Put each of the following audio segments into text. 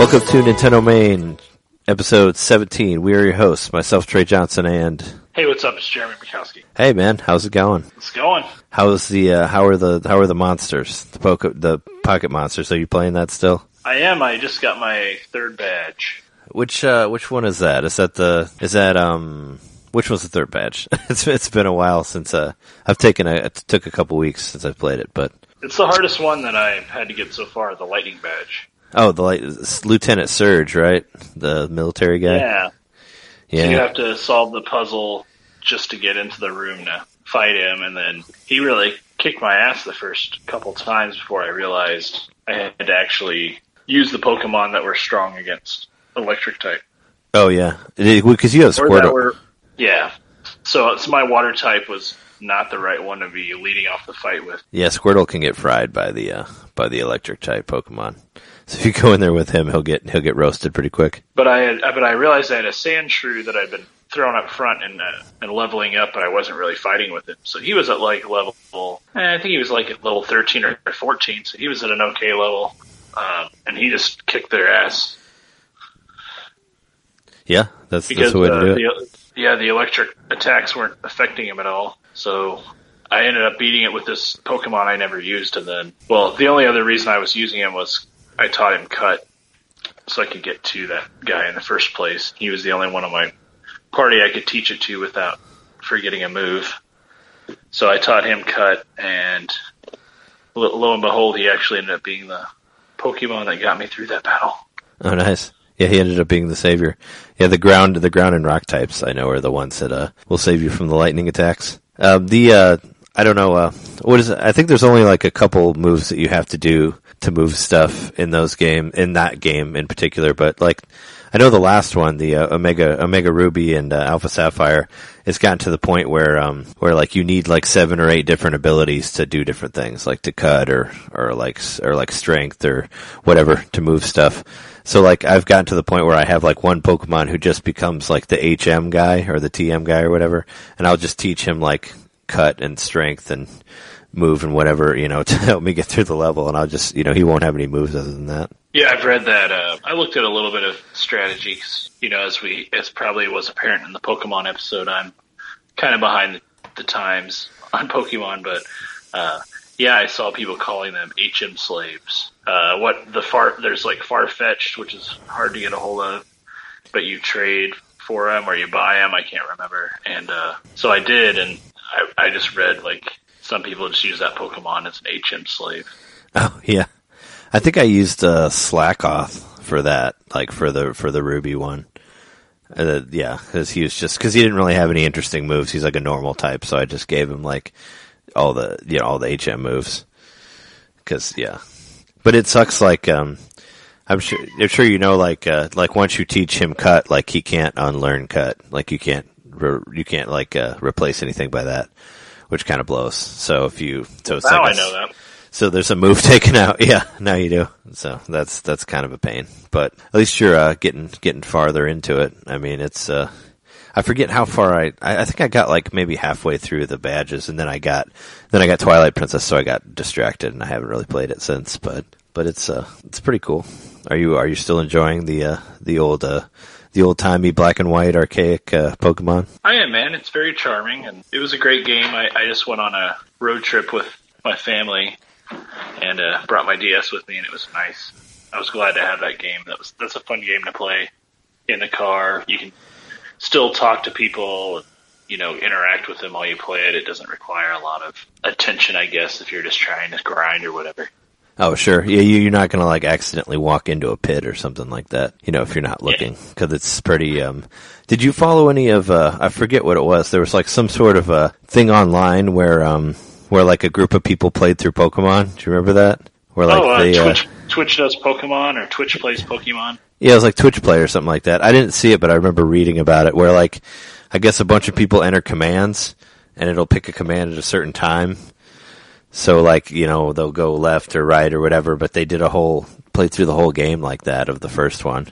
Welcome to Nintendo Main, episode 17. We are your hosts, myself, Trey Johnson, and Hey, what's up? It's Jereme Mikowski. hey man, how's it going? It's going. How's the uh, how are the how are the monsters? The poke the pocket monsters. Are you playing that still? I am. I just got my third badge. Which uh which one is that? Is that the is that um which was the third badge? it's it's been a while since uh I've taken a it took a couple weeks since I've played it, but It's the hardest one that I've had to get so far. The lightning badge. Oh the like Lieutenant Surge, right? The military guy. Yeah. Yeah. You have to solve the puzzle just to get into the room to fight him, and then he really kicked my ass the first couple times before I realized I had to actually use the Pokemon that were strong against electric type. Oh yeah, because you have Squirtle. were, yeah. So, so my water type was not the right one to be leading off the fight with. Yeah, Squirtle can get fried by the uh, by the electric type Pokemon. So if you go in there with him, he'll get he'll get roasted pretty quick. But I had, but I realized I had a Sandshrew that I'd been throwing up front and uh, and leveling up, but I wasn't really fighting with him. So he was at like level, eh, I think he was like at level thirteen or fourteen. So he was at an okay level, um, and he just kicked their ass Yeah, that's because that's the way to uh, do it. the, yeah, the electric attacks weren't affecting him at all. So I ended up beating it with this Pokemon I never used, and then well, the only other reason I was using him was I taught him cut, so I could get to that guy in the first place. He was the only one on my party I could teach it to without forgetting a move. So I taught him cut, and lo, lo and behold, he actually ended up being the Pokemon that got me through that battle. Oh, nice. Yeah, he ended up being the savior. Yeah, the ground, the ground and rock types I know are the ones that uh, will save you from the lightning attacks. Uh, the uh, I don't know uh, what is it? I think there's only like a couple moves that you have to do to move stuff in those game in that game in particular. But like I know the last one, the uh, Omega Omega Ruby and uh, Alpha Sapphire, it's gotten to the point where um where like you need like seven or eight different abilities to do different things, like to cut or or like or like strength or whatever to move stuff. So like I've gotten to the point where I have like one Pokemon who just becomes like the HM guy or the TM guy or whatever, and I'll just teach him like cut and strength and move and whatever you know to help me get through the level, and I'll just you know he won't have any moves other than that. Yeah, I've read that. Uh, I looked at a little bit of strategies. You know, as we, as probably was apparent in the Pokemon episode, I'm kind of behind the, the times on Pokemon, but uh, yeah, I saw people calling them HM slaves. Uh, what the far there's like Farfetch'd, which is hard to get a hold of, but you trade for them or you buy them. I can't remember, and uh, so I did, and I, I just read like some people just use that Pokemon as an HM slave. Oh yeah, I think I used uh, Slakoth for that, like for the for the Ruby one. Uh, yeah, because he was just because he didn't really have any interesting moves. He's like a normal type, so I just gave him like all the you know all the HM moves. Because yeah, but it sucks. Like um, I'm sure I'm sure you know like uh, like once you teach him cut, like he can't unlearn cut. Like you can't re- you can't like uh, replace anything by that, which kind of blows. So if you so it's Now like I a s- know that. so there's a move taken out. Yeah, now you do. So that's that's kind of a pain, but at least you're uh, getting getting farther into it. I mean, it's uh, I forget how far I, I I think I got like maybe halfway through the badges, and then I got then I got Twilight Princess, so I got distracted, and I haven't really played it since. But but it's uh it's pretty cool. Are you are you still enjoying the uh, the old uh, the old timey black and white archaic uh, Pokemon? I am, man. It's very charming, and it was a great game. I, I just went on a road trip with my family and uh, brought my DS with me, and it was nice. I was glad to have that game. That was that's a fun game to play in the car. You can still talk to people, you know, interact with them while you play it. It doesn't require a lot of attention, I guess, if you're just trying to grind or whatever. Oh, sure. Yeah, you- you're not going to like accidentally walk into a pit or something like that. You know, if you're not looking, because it's pretty. Um, did you follow any of? Uh, I forget what it was. There was like some sort of a thing online where, um, where like a group of people played through Pokemon. Do you remember that? Where like oh, uh, they, uh, Twitch, Twitch does Pokemon or Twitch plays Pokemon. yeah, it was like Twitch Play or something like that. I didn't see it, but I remember reading about it. Where like, I guess a bunch of people enter commands, and it'll pick a command at a certain time. So like, you know, they'll go left or right or whatever, but they did a whole, played through the whole game like that of the first one.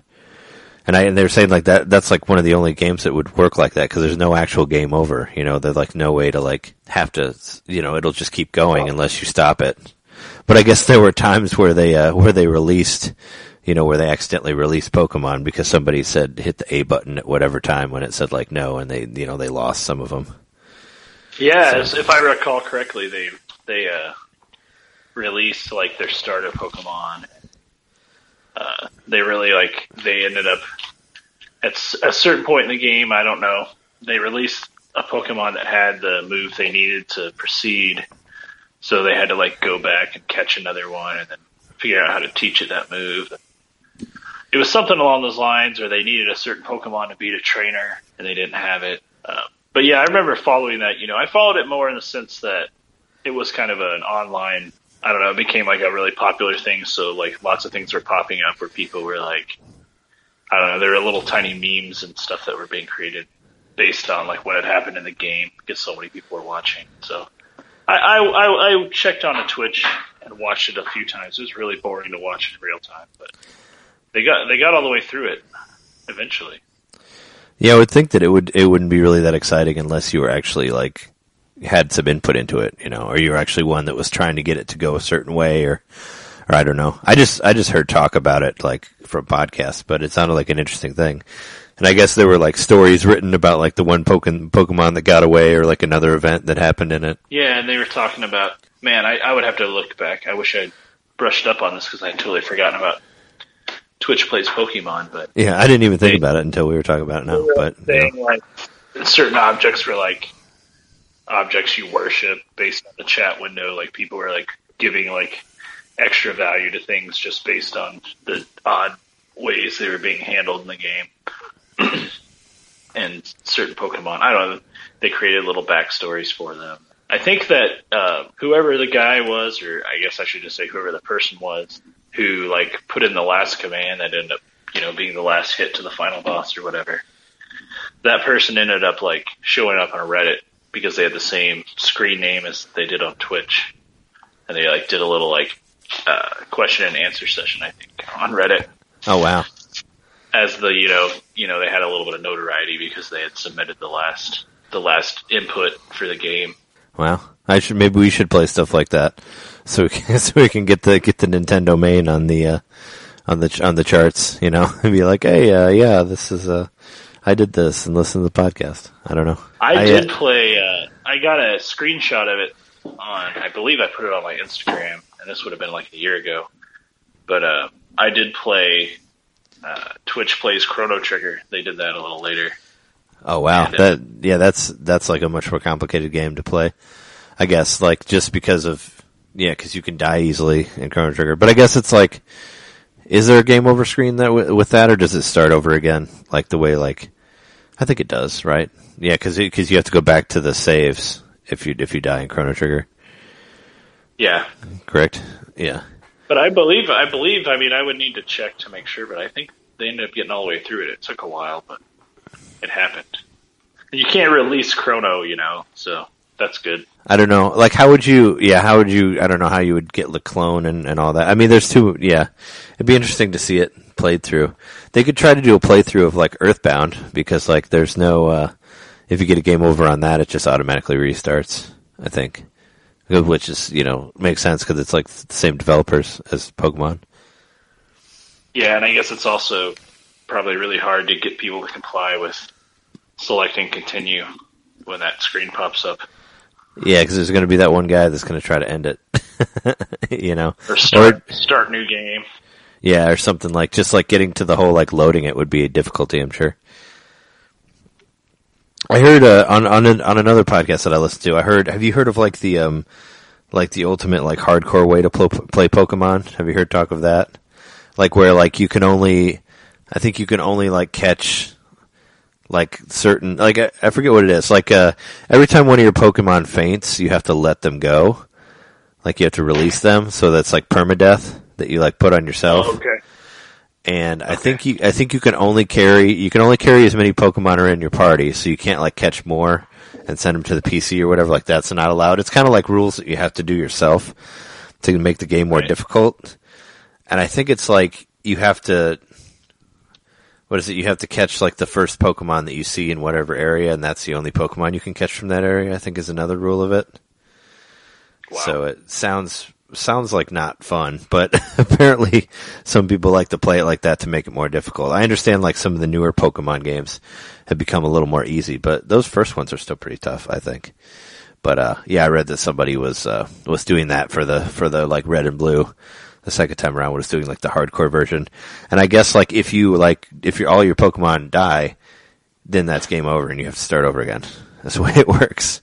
And I and they were saying like that that's like one of the only games that would work like that because there's no actual game over. You know, there's like no way to like have to. You know, it'll just keep going unless you stop it. But I guess there were times where they uh, where they released, you know, where they accidentally released Pokemon because somebody said hit the A button at whatever time when it said like no, and they you know they lost some of them. Yeah, as- if I recall correctly, they they uh, released like their starter Pokemon. Uh, they really like they ended up at a certain point in the game. I don't know. They released a Pokemon that had the move they needed to proceed, so they had to like go back and catch another one and then figure out how to teach it that move. It was something along those lines, or they needed a certain Pokemon to beat a trainer and they didn't have it. Um, but yeah, I remember following that. You know, I followed it more in the sense that it was kind of an online. I don't know. It became like a really popular thing. So like lots of things were popping up where people were like, I don't know. There were little tiny memes and stuff that were being created based on like what had happened in the game because so many people were watching. So I, I, I, I checked on a Twitch and watched it a few times. It was really boring to watch in real time, but they got they got all the way through it eventually. Yeah, I would think that it would it wouldn't be really that exciting unless you were actually like had some input into it, you know, or you were actually one that was trying to get it to go a certain way, or or I don't know. I just I just heard talk about it like from podcasts, but it sounded like an interesting thing. And I guess there were like stories written about like the one Pokemon Pokemon that got away, or like another event that happened in it. Yeah, and they were talking about man. I, I would have to look back. I wish I'd brushed up on this because I had totally forgotten about Twitch plays Pokemon, but Yeah, I didn't even think They- about it until we were talking about it now. But you know. like certain objects were like objects you worship based on the chat window. Like people were like giving like extra value to things just based on the odd ways they were being handled in the game. and certain Pokemon, I don't know, they created little backstories for them. I think that uh, whoever the guy was, or I guess I should just say whoever the person was, who like put in the last command that ended up, you know, being the last hit to the final boss or whatever that person ended up like showing up on Reddit because they had the same screen name as they did on Twitch, and they like did a little like uh, question and answer session, I think, on Reddit oh wow, as the you know you know they had a little bit of notoriety because they had submitted the last the last input for the game. wow. I should maybe we should play stuff like that so we can, so we can get the get the Nintendo main on the uh, on the on the charts. You know, and be like, hey, uh, yeah, this is uh, I did this and listen to the podcast. I don't know. I, uh, did play. Uh, I got a screenshot of it on. I believe I put it on my Instagram, and this would have been like a year ago. But uh, I did play. Uh, Twitch plays Chrono Trigger. They did that a little later. Oh wow, And, uh, that yeah, that's that's like a much more complicated game to play. I guess like just because of yeah, because you can die easily in Chrono Trigger. But I guess it's like, is there a game over screen that w- with that, or does it start over again like the way like? I think it does, right? Yeah, because because you have to go back to the saves if you if you die in Chrono Trigger, Yeah, correct? Yeah. but I believe. I believe. I mean, I would need to check to make sure, but I think they ended up getting all the way through it. It took a while, but it happened. You can't release Chrono, you know, so that's good. I don't know. Like, how would you? Yeah, how would you? I don't know how you would get the clone and and all that. I mean, there's two. Yeah, it'd be interesting to see it played through. They could try to do a playthrough of like Earthbound because like there's no. uh If you get a game over on that, it just automatically restarts. I think, which is you know makes sense because it's like the same developers as Pokemon. Yeah, and I guess it's also probably really hard to get people to comply with selecting continue when that screen pops up. Yeah, because there's going to be that one guy that's going to try to end it. you know, Or start start new game. Yeah, or something like just like getting to the whole like loading it would be a difficulty. I'm sure. I heard uh, on on an, on another podcast that I listened to. I heard. Have you heard of like the um like the ultimate like hardcore way to pl- play Pokemon? Have you heard talk of that? Like where like you can only, I think you can only like catch like certain like I, I forget what it is. Like uh every time one of your Pokemon faints, you have to let them go. Like you have to release them, so that's like permadeath that you like put on yourself Oh, okay. and I think you I think you can only carry you can only carry as many Pokemon are in your party, so you can't like catch more and send them to the PC or whatever like that's not allowed. It's kind of like rules that you have to do yourself to make the game more Right. difficult. And I think it's like you have to what is it? You have to catch like the first Pokemon that you see in whatever area, and that's the only Pokemon you can catch from that area. I think is another rule of it. Wow. So it sounds sounds like not fun, but apparently some people like to play it like that to make it more difficult. I understand like some of the newer Pokemon games have become a little more easy, but those first ones are still pretty tough, I think. But uh yeah, I read that somebody was uh was doing that for the for the like red and blue the second time around was doing like the hardcore version. And I guess like if you like if all your Pokemon die, then that's game over and you have to start over again. That's the way it works.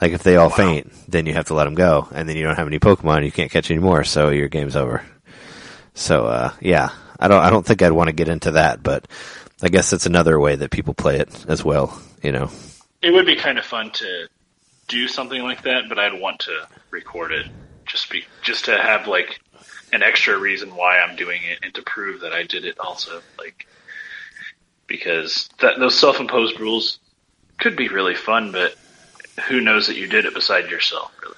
Like if they all Wow. faint, then you have to let them go, and then you don't have any Pokemon, you can't catch any more, so your game's over. So uh, yeah, I don't I don't think I'd want to get into that, but I guess that's another way that people play it as well. You know, It would be kind of fun to do something like that, but I'd want to record it just be just to have like an extra reason why I'm doing it and to prove that I did it also. Like because that those self-imposed rules could be really fun, but who knows that you did it beside yourself, really.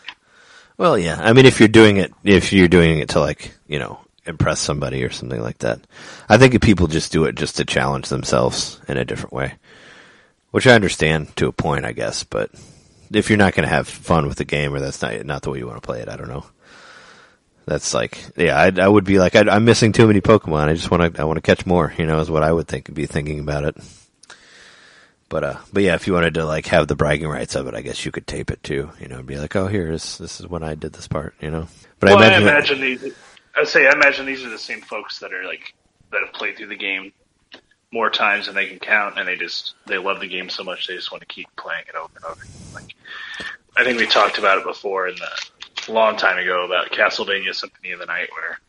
Well, yeah. I mean, if you're doing it, if you're doing it to like, you know, impress somebody or something like that, I think people just do it just to challenge themselves in a different way, which I understand to a point, I guess. But if you're not going to have fun with the game, or that's not not the way you want to play it, I don't know. That's like, yeah, I, I would be like, I, I'm missing too many Pokemon. I just want to, I want to catch more. You know, is what I would think, be thinking about it. But uh, but yeah, if you wanted to like have the bragging rights of it, I guess you could tape it too. You know, and be like, oh, here's this is when I did this part. You know, but well, I I imagine, imagine these. I'd say I imagine these are the same folks that are like that have played through the game more times than they can count, and they just they love the game so much they just want to keep playing it over and over. Like I think we talked about it before in the long time ago about Castlevania Symphony of the Night, where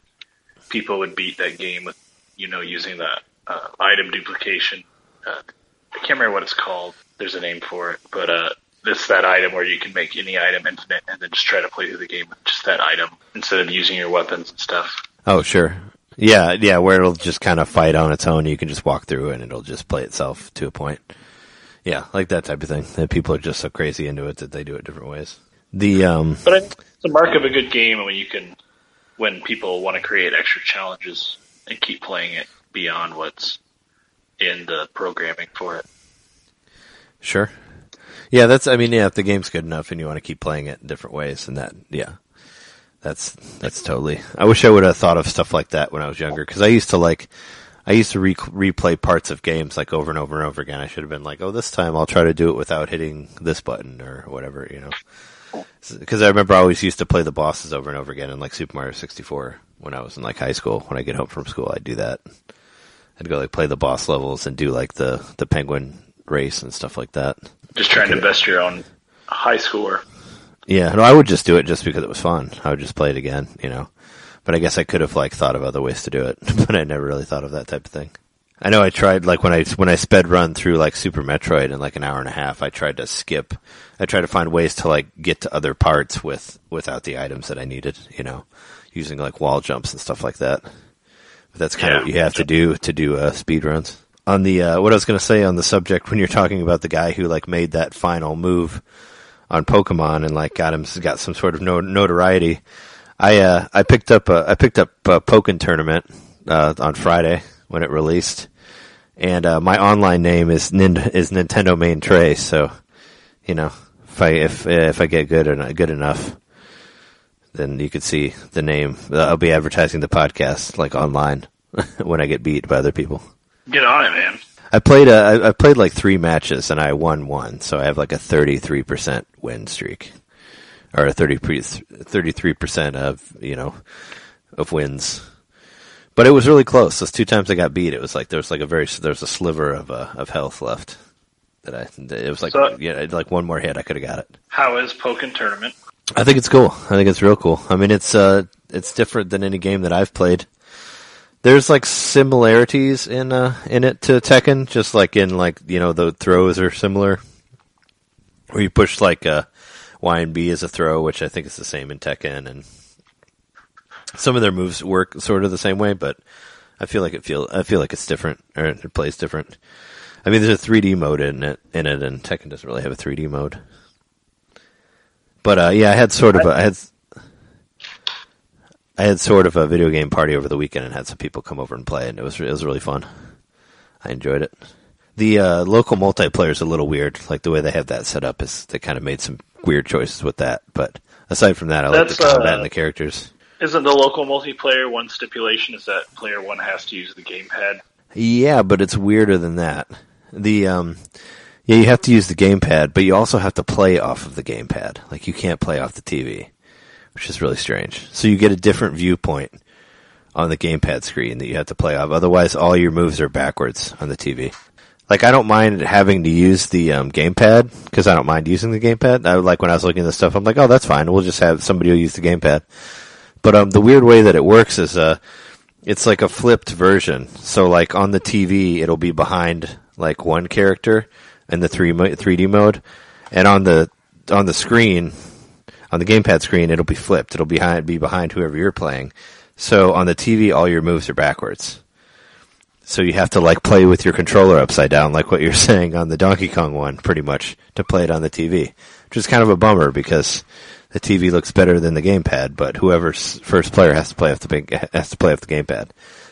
people would beat that game with you know using the uh, item duplication. Uh, I can't remember what it's called. There's a name for it, but uh, it's that item where you can make any item infinite and then just try to play through the game with just that item instead of using your weapons and stuff. oh sure, yeah, yeah, where it'll just kind of fight on its own. You can just walk through and it'll just play itself to a point. Yeah, like that type of thing. That people are just so crazy into it that they do it different ways. The um, But it's a mark of a good game when you can, when people want to create extra challenges and keep playing it beyond what's in the programming for it. Sure. Yeah, that's. I mean, yeah, if the game's good enough and you want to keep playing it in different ways, and that, yeah, that's that's totally. I wish I would have thought of stuff like that when I was younger because I used to like, I used to re- replay parts of games like over and over and over again. I should have been like, oh, this time I'll try to do it without hitting this button or whatever, you know. Because I remember I always used to play the bosses over and over again in like Super Mario 64 when I was in like high school. When I get home from school, I'd do that. I'd go like play the boss levels and do like the the penguin race and stuff like that. Just trying to best your own high score. Yeah, no, I would just do it just because it was fun. I would just play it again, you know. But I guess I could have like thought of other ways to do it, but I never really thought of that type of thing. I know I tried like when I when I sped run through like Super Metroid in like an hour and a half. I tried to skip. I tried to find ways to like get to other parts with without the items that I needed, you know, using like wall jumps and stuff like that. But that's kind of what you have to do to do uh, speed runs. On the uh, what I was going to say on the subject when you're talking about the guy who like made that final move on Pokemon and like got him got some sort of no, notoriety. I uh, I picked up a I picked up a Pokken tournament uh, on Friday when it released, and uh, my online name is Nin- is Nintendo Main Trey. So, you know, if I if if I get good or good enough, then you could see the name. Uh, I'll be advertising the podcast like online when I get beat by other people. Get on it, man. I played uh, I I played like three matches and I won one, so I have like a thirty three percent win streak, or a 33 percent of you know of wins. But it was really close. Those two times I got beat, it was like there was like a very there was a sliver of uh, of health left. That I it was like So- yeah like one more hit I could have got it. How is Pokken Tournament? I think it's cool. I think it's real cool. I mean, it's uh, it's different than any game that I've played. There's like similarities in uh in it to Tekken, just like in like you know the throws are similar, where you push like uh, Y and B as a throw, which I think is the same in Tekken, and some of their moves work sort of the same way, but I feel like it feel I feel like it's different or it plays different. I mean, there's a 3D mode in it, in it, and Tekken doesn't really have a 3D mode. But uh, yeah, I had sort of a, I had I had sort of a video game party over the weekend and had some people come over and play, and it was it was really fun. I enjoyed it. The uh, local multiplayer is a little weird. Like the way they have that set up is they kind of made some weird choices with that. But aside from that, I like the combat uh, and the characters. Isn't the local multiplayer one stipulation is that player one has to use the gamepad? Yeah, but it's weirder than that. The um, yeah, you have to use the gamepad, but you also have to play off of the gamepad. Like you can't play off the TV, which is really strange. So you get a different viewpoint on the gamepad screen that you have to play off. Otherwise, all your moves are backwards on the TV. Like I don't mind having to use the um, gamepad because I don't mind using the gamepad. I like when I was looking at this stuff, I'm like, oh, that's fine. We'll just have somebody who use the gamepad. But um, the weird way that it works is uh, it's like a flipped version. So like on the TV, it'll be behind like one character in the three three D mode, and on the on the screen, on the gamepad screen, it'll be flipped. It'll be behind be behind whoever you're playing. So on the TV, all your moves are backwards. So you have to like play with your controller upside down, like what you're saying on the Donkey Kong one, pretty much, to play it on the TV. Which is kind of a bummer because the TV looks better than the gamepad, but whoever's first player has to play off the big, has to play off the gamepad.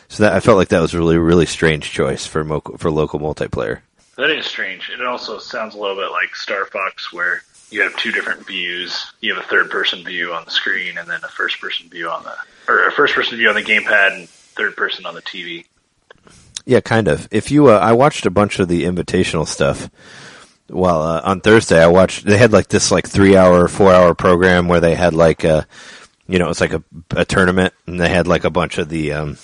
So that I felt like that was a really really strange choice for mo- for local multiplayer. That is strange. It also sounds a little bit like Star Fox, where you have two different views. You have a third person view on the screen, and then a first person view on the, or a first person view on the gamepad, and third person on the TV. Yeah, kind of. If you, uh, I watched a bunch of the invitational stuff. Well, uh, on Thursday, I watched. They had like this like three hour, four hour program where they had like a, you know, it's like a, a tournament, and they had like a bunch of the um,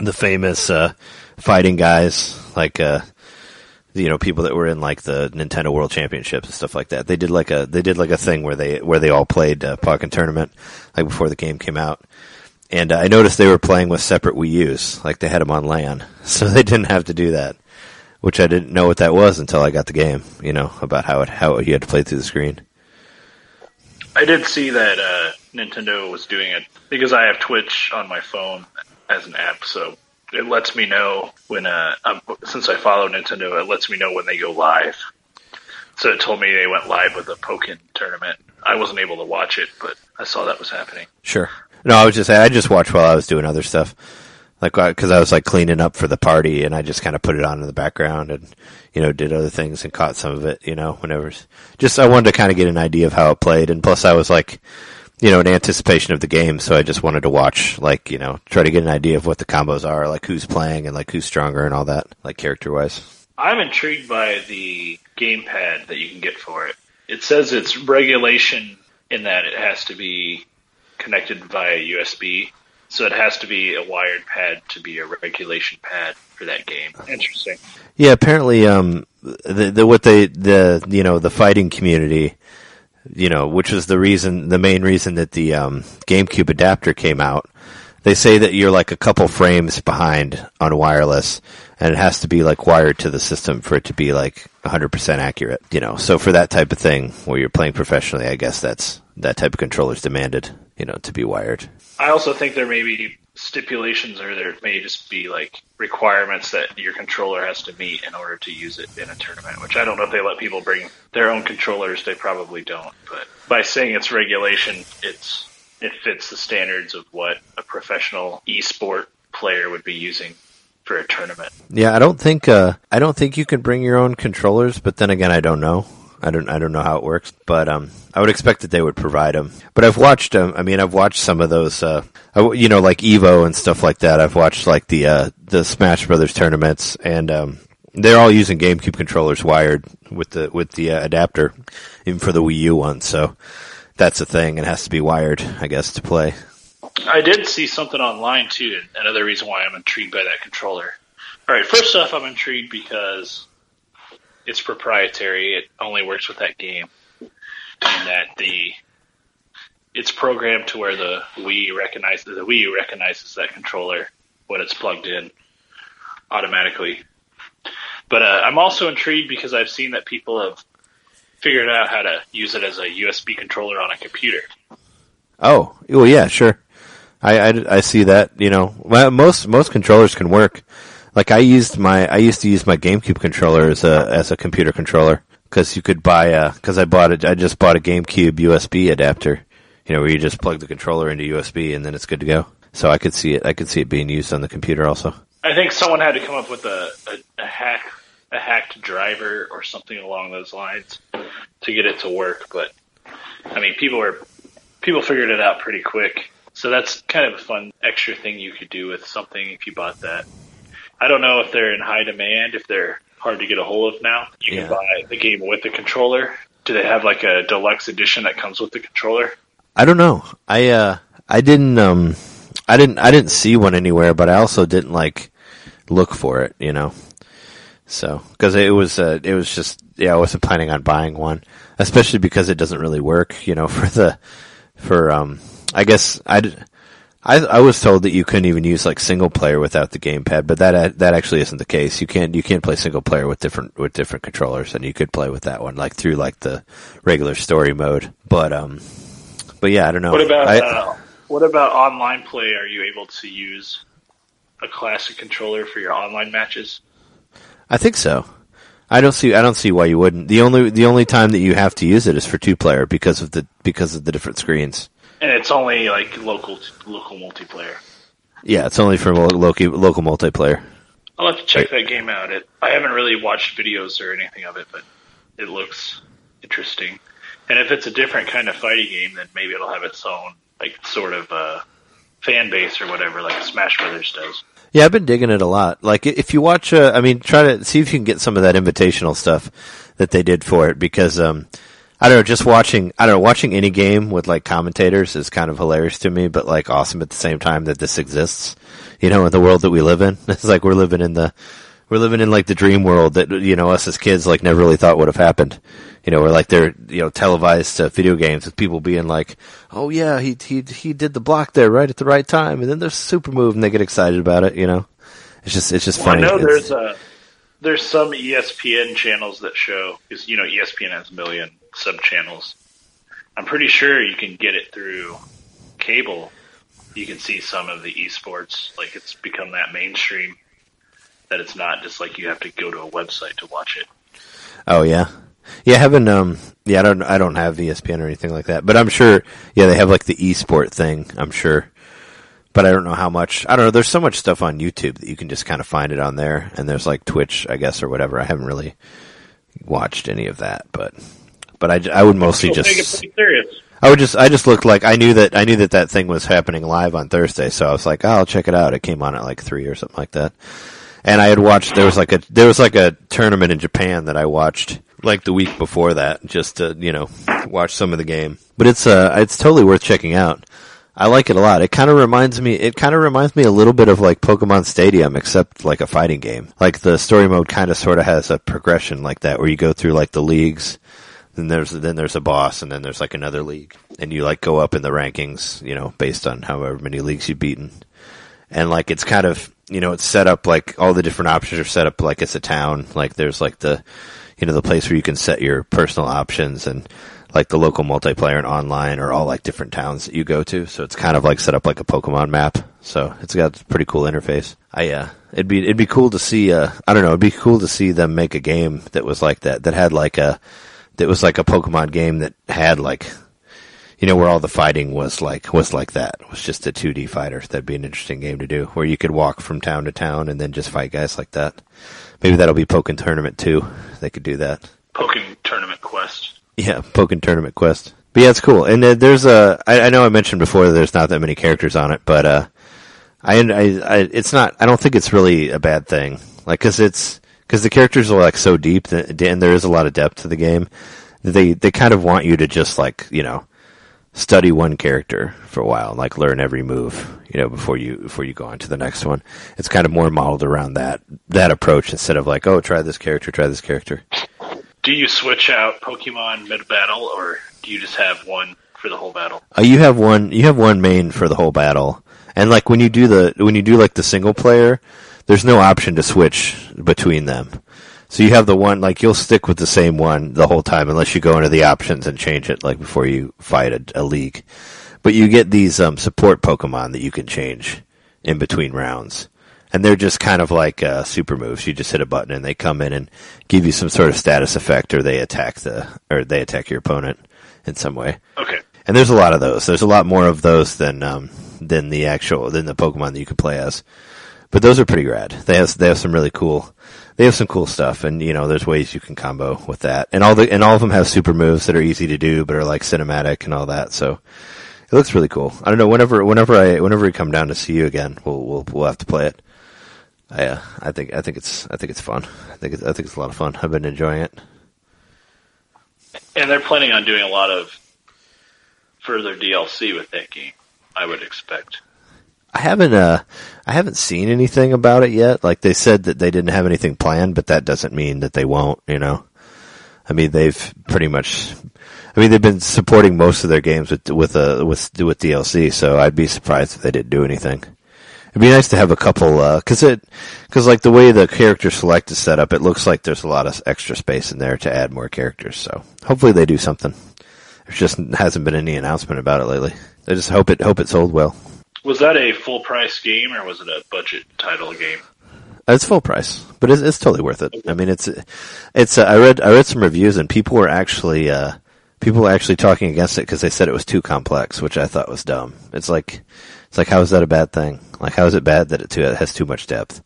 the famous uh, fighting guys, like uh, you know, people that were in like the Nintendo World Championships and stuff like that. They did like a they did like a thing where they where they all played uh, Pokken Tournament, like before the game came out. And uh, I noticed they were playing with separate Wii U's, like they had them on LAN, so they didn't have to do that. Which I didn't know what that was until I got the game. You know about how it how you had to play through the screen. I did see that uh, Nintendo was doing it because I have Twitch on my phone as an app, so it lets me know when. Uh, um, since I follow Nintendo, it lets me know when they go live. So it told me they went live with the Pokken tournament. I wasn't able to watch it, but I saw that was happening. Sure. No, I was just I just watched while I was doing other stuff, like because I was like cleaning up for the party, and I just kind of put it on in the background, and you know did other things and caught some of it. You know, whenever just I wanted to kind of get an idea of how it played, and plus I was like, you know, in anticipation of the game, so I just wanted to watch, like you know, try to get an idea of what the combos are, like who's playing and like who's stronger and all that, like character wise. I'm intrigued by the gamepad that you can get for it. It says it's regulation in that it has to be connected via USB, so it has to be a wired pad to be a regulation pad for that game. Interesting. Yeah, apparently, um, the, the what they the you know the fighting community, you know, which is the reason, the main reason that the um, GameCube adapter came out. They say that you're like a couple frames behind on wireless, and it has to be like wired to the system for it to be like 100% accurate. You know, so for that type of thing where you're playing professionally, I guess that's that type of controller is demanded. You know, to be wired. I also think there may be stipulations or there may just be like requirements that your controller has to meet in order to use it in a tournament, which I don't know if they let people bring their own controllers. They probably don't. But by saying it's regulation, it's it fits the standards of what a professional esport player would be using for a tournament. Yeah, I don't think uh, I don't think you can bring your own controllers, but then again, I don't know. I don't I don't know how it works, but um, I would expect that they would provide them. But I've watched um, I mean, I've watched some of those, uh, you know, like Evo and stuff like that. I've watched like the uh, the Smash Brothers tournaments, and um, they're all using GameCube controllers wired with the with the uh, adapter, even for the Wii U one. So that's a thing. It has to be wired, I guess, to play. I did see something online too. Another reason why I'm intrigued by that controller. All right, first off, I'm intrigued because it's proprietary. It only works with that game, and that the it's programmed to where the Wii recognizes the Wii U recognizes that controller when it's plugged in automatically. But uh, I'm also intrigued because I've seen that people have figured out how to use it as a USB controller on a computer. Oh, well, yeah, sure. I, I, I see that. You know, most most controllers can work. Like I used my I used to use my GameCube controller as a as a computer controller because you could buy a because I bought it I just bought a GameCube USB adapter. You know, where you just plug the controller into USB and then it's good to go. So I could see it. I could see it being used on the computer also. I think someone had to come up with a, a, a hack a hacked driver or something along those lines to get it to work. But I mean, people were people figured it out pretty quick. So that's kind of a fun extra thing you could do with something if you bought that. I don't know if they're in high demand, if they're hard to get a hold of now. You Yeah. can buy the game with the controller. Do they have like a deluxe edition that comes with the controller? I don't know. I uh I didn't um I didn't I didn't see one anywhere, but I also didn't like look for it, you know. So because it was uh, it was just yeah I wasn't planning on buying one, especially because it doesn't really work, you know, for the for um I guess I I I was told that you couldn't even use like single player without the gamepad, but that that actually isn't the case. You can't you can't play single player with different with different controllers, and you could play with that one like through like the regular story mode. But um, but yeah, I don't know. What about I- uh, what about online play? Are you able to use a classic controller for your online matches? I think so. I don't see. I don't see why you wouldn't. The only the only time that you have to use it is for two player because of the because of the different screens. And it's only like local local multiplayer. Yeah, it's only for local local multiplayer. I'll have to check that game out. It I haven't really watched videos or anything of it, but it looks interesting. And if it's a different kind of fighting game, then maybe it'll have its own like sort of uh, fan base or whatever, like Smash Brothers does. Yeah, I've been digging it a lot. Like if you watch, uh, I mean, try to see if you can get some of that invitational stuff that they did for it because um, I don't know, just watching, I don't know, watching any game with like commentators is kind of hilarious to me, but like awesome at the same time that this exists. You know, in the world that we live in, it's like we're living in the we're living in like the dream world that you know us as kids like never really thought would have happened. You know, where like they're you know televised uh, video games with people being like, "Oh yeah, he he he did the block there right at the right time," and then there's a super move, and they get excited about it. You know, it's just it's just Well, I know It's- there's uh there's some ESPN channels that show because you know ESPN has a million sub channels. I'm pretty sure you can get it through cable. You can see some of the esports, like it's become that mainstream that it's not just like you have to go to a website to watch it. Oh yeah, yeah. I haven't um yeah I don't I don't have ESPN or anything like that, but I'm sure yeah they have like the esport thing. I'm sure, but I don't know how much. I don't know. There's so much stuff on YouTube that you can just kind of find it on there, and there's like Twitch, I guess, or whatever. I haven't really watched any of that, but but I, I would mostly People take it just pretty serious. I would just I just looked like I knew that I knew that that thing was happening live on Thursday, so I was like, oh, I'll check it out. It came on at like three or something like that. And I had watched there was like a there was like a tournament in Japan that I watched like the week before that just to you know watch some of the game. But it's uh it's totally worth checking out. I like it a lot. It kind of reminds me. It kind of reminds me a little bit of like Pokemon Stadium, except like a fighting game. Like the story mode kind of sort of has a progression like that, where you go through like the leagues, then there's then there's a boss, and then there's like another league, and you like go up in the rankings, you know, based on however many leagues you've beaten. And like it's kind of you know it's set up like all the different options are set up like it's a town. Like there's like the you know the place where you can set your personal options and like the local multiplayer and online are all like different towns that you go to. So it's kind of like set up like a Pokemon map. So it's got a pretty cool interface. I uh it'd be it'd be cool to see uh I don't know, it'd be cool to see them make a game that was like that that had like a that was like a Pokemon game that had like you know where all the fighting was like was like that. It was just a 2D fighter. That'd be an interesting game to do where you could walk from town to town and then just fight guys like that. Maybe that'll be Pokken Tournament too. They could do that. Pokken Tournament Quest. Yeah, Pokken Tournament Quest. But yeah, it's cool. And uh, there's a. I, I know I mentioned before that there's not that many characters on it, but uh, I, I, I it's not. I don't think it's really a bad thing. Like, cause it's because the characters are like so deep, that, and there is a lot of depth to the game. They they kind of want you to just like you know study one character for a while and like learn every move you know before you before you go on to the next one it's kind of more modeled around that that approach instead of like oh try this character try this character Do you switch out Pokemon mid battle, or do you just have one for the whole battle? Uh, you have one. You have one main for the whole battle, and like when you do the when you do like the single player, there's no option to switch between them. So you have the one like you'll stick with the same one the whole time unless you go into the options and change it like before you fight a, a league. But you get these um, support Pokemon that you can change in between rounds. And they're just kind of like uh, super moves. You just hit a button and they come in and give you some sort of status effect, or they attack the, or they attack your opponent in some way. Okay. And there's a lot of those. There's a lot more of those than um, than the actual than the Pokemon that you can play as. But those are pretty rad. They have they have some really cool they have some cool stuff, and you know there's ways you can combo with that, and all the and all of them have super moves that are easy to do, but are like cinematic and all that. So it looks really cool. I don't know. Whenever whenever I whenever we come down to see you again, we'll we'll we'll have to play it. I uh, I think I think it's I think it's fun. I think it's, I think it's a lot of fun. I've been enjoying it. And they're planning on doing a lot of further DLC with that game. I would expect. I haven't uh I haven't seen anything about it yet. Like they said that they didn't have anything planned, but that doesn't mean that they won't, you know. I mean, they've pretty much I mean, they've been supporting most of their games with with uh with with DLC, so I'd be surprised if they didn't do anything. It'd be nice to have a couple uh cuz it cuz like the way the character select is set up, it looks like there's a lot of extra space in there to add more characters. So, hopefully they do something. There just hasn't been any announcement about it lately. I just hope it hope it sold well. Was that a full price game or was it a budget title game? It's full price, but it's, it's totally worth it. I mean, it's it's. Uh, I read I read some reviews and people were actually uh, people were actually talking against it because they said it was too complex, which I thought was dumb. It's like it's like how is that a bad thing? Like how is it bad that it, too, it has too much depth?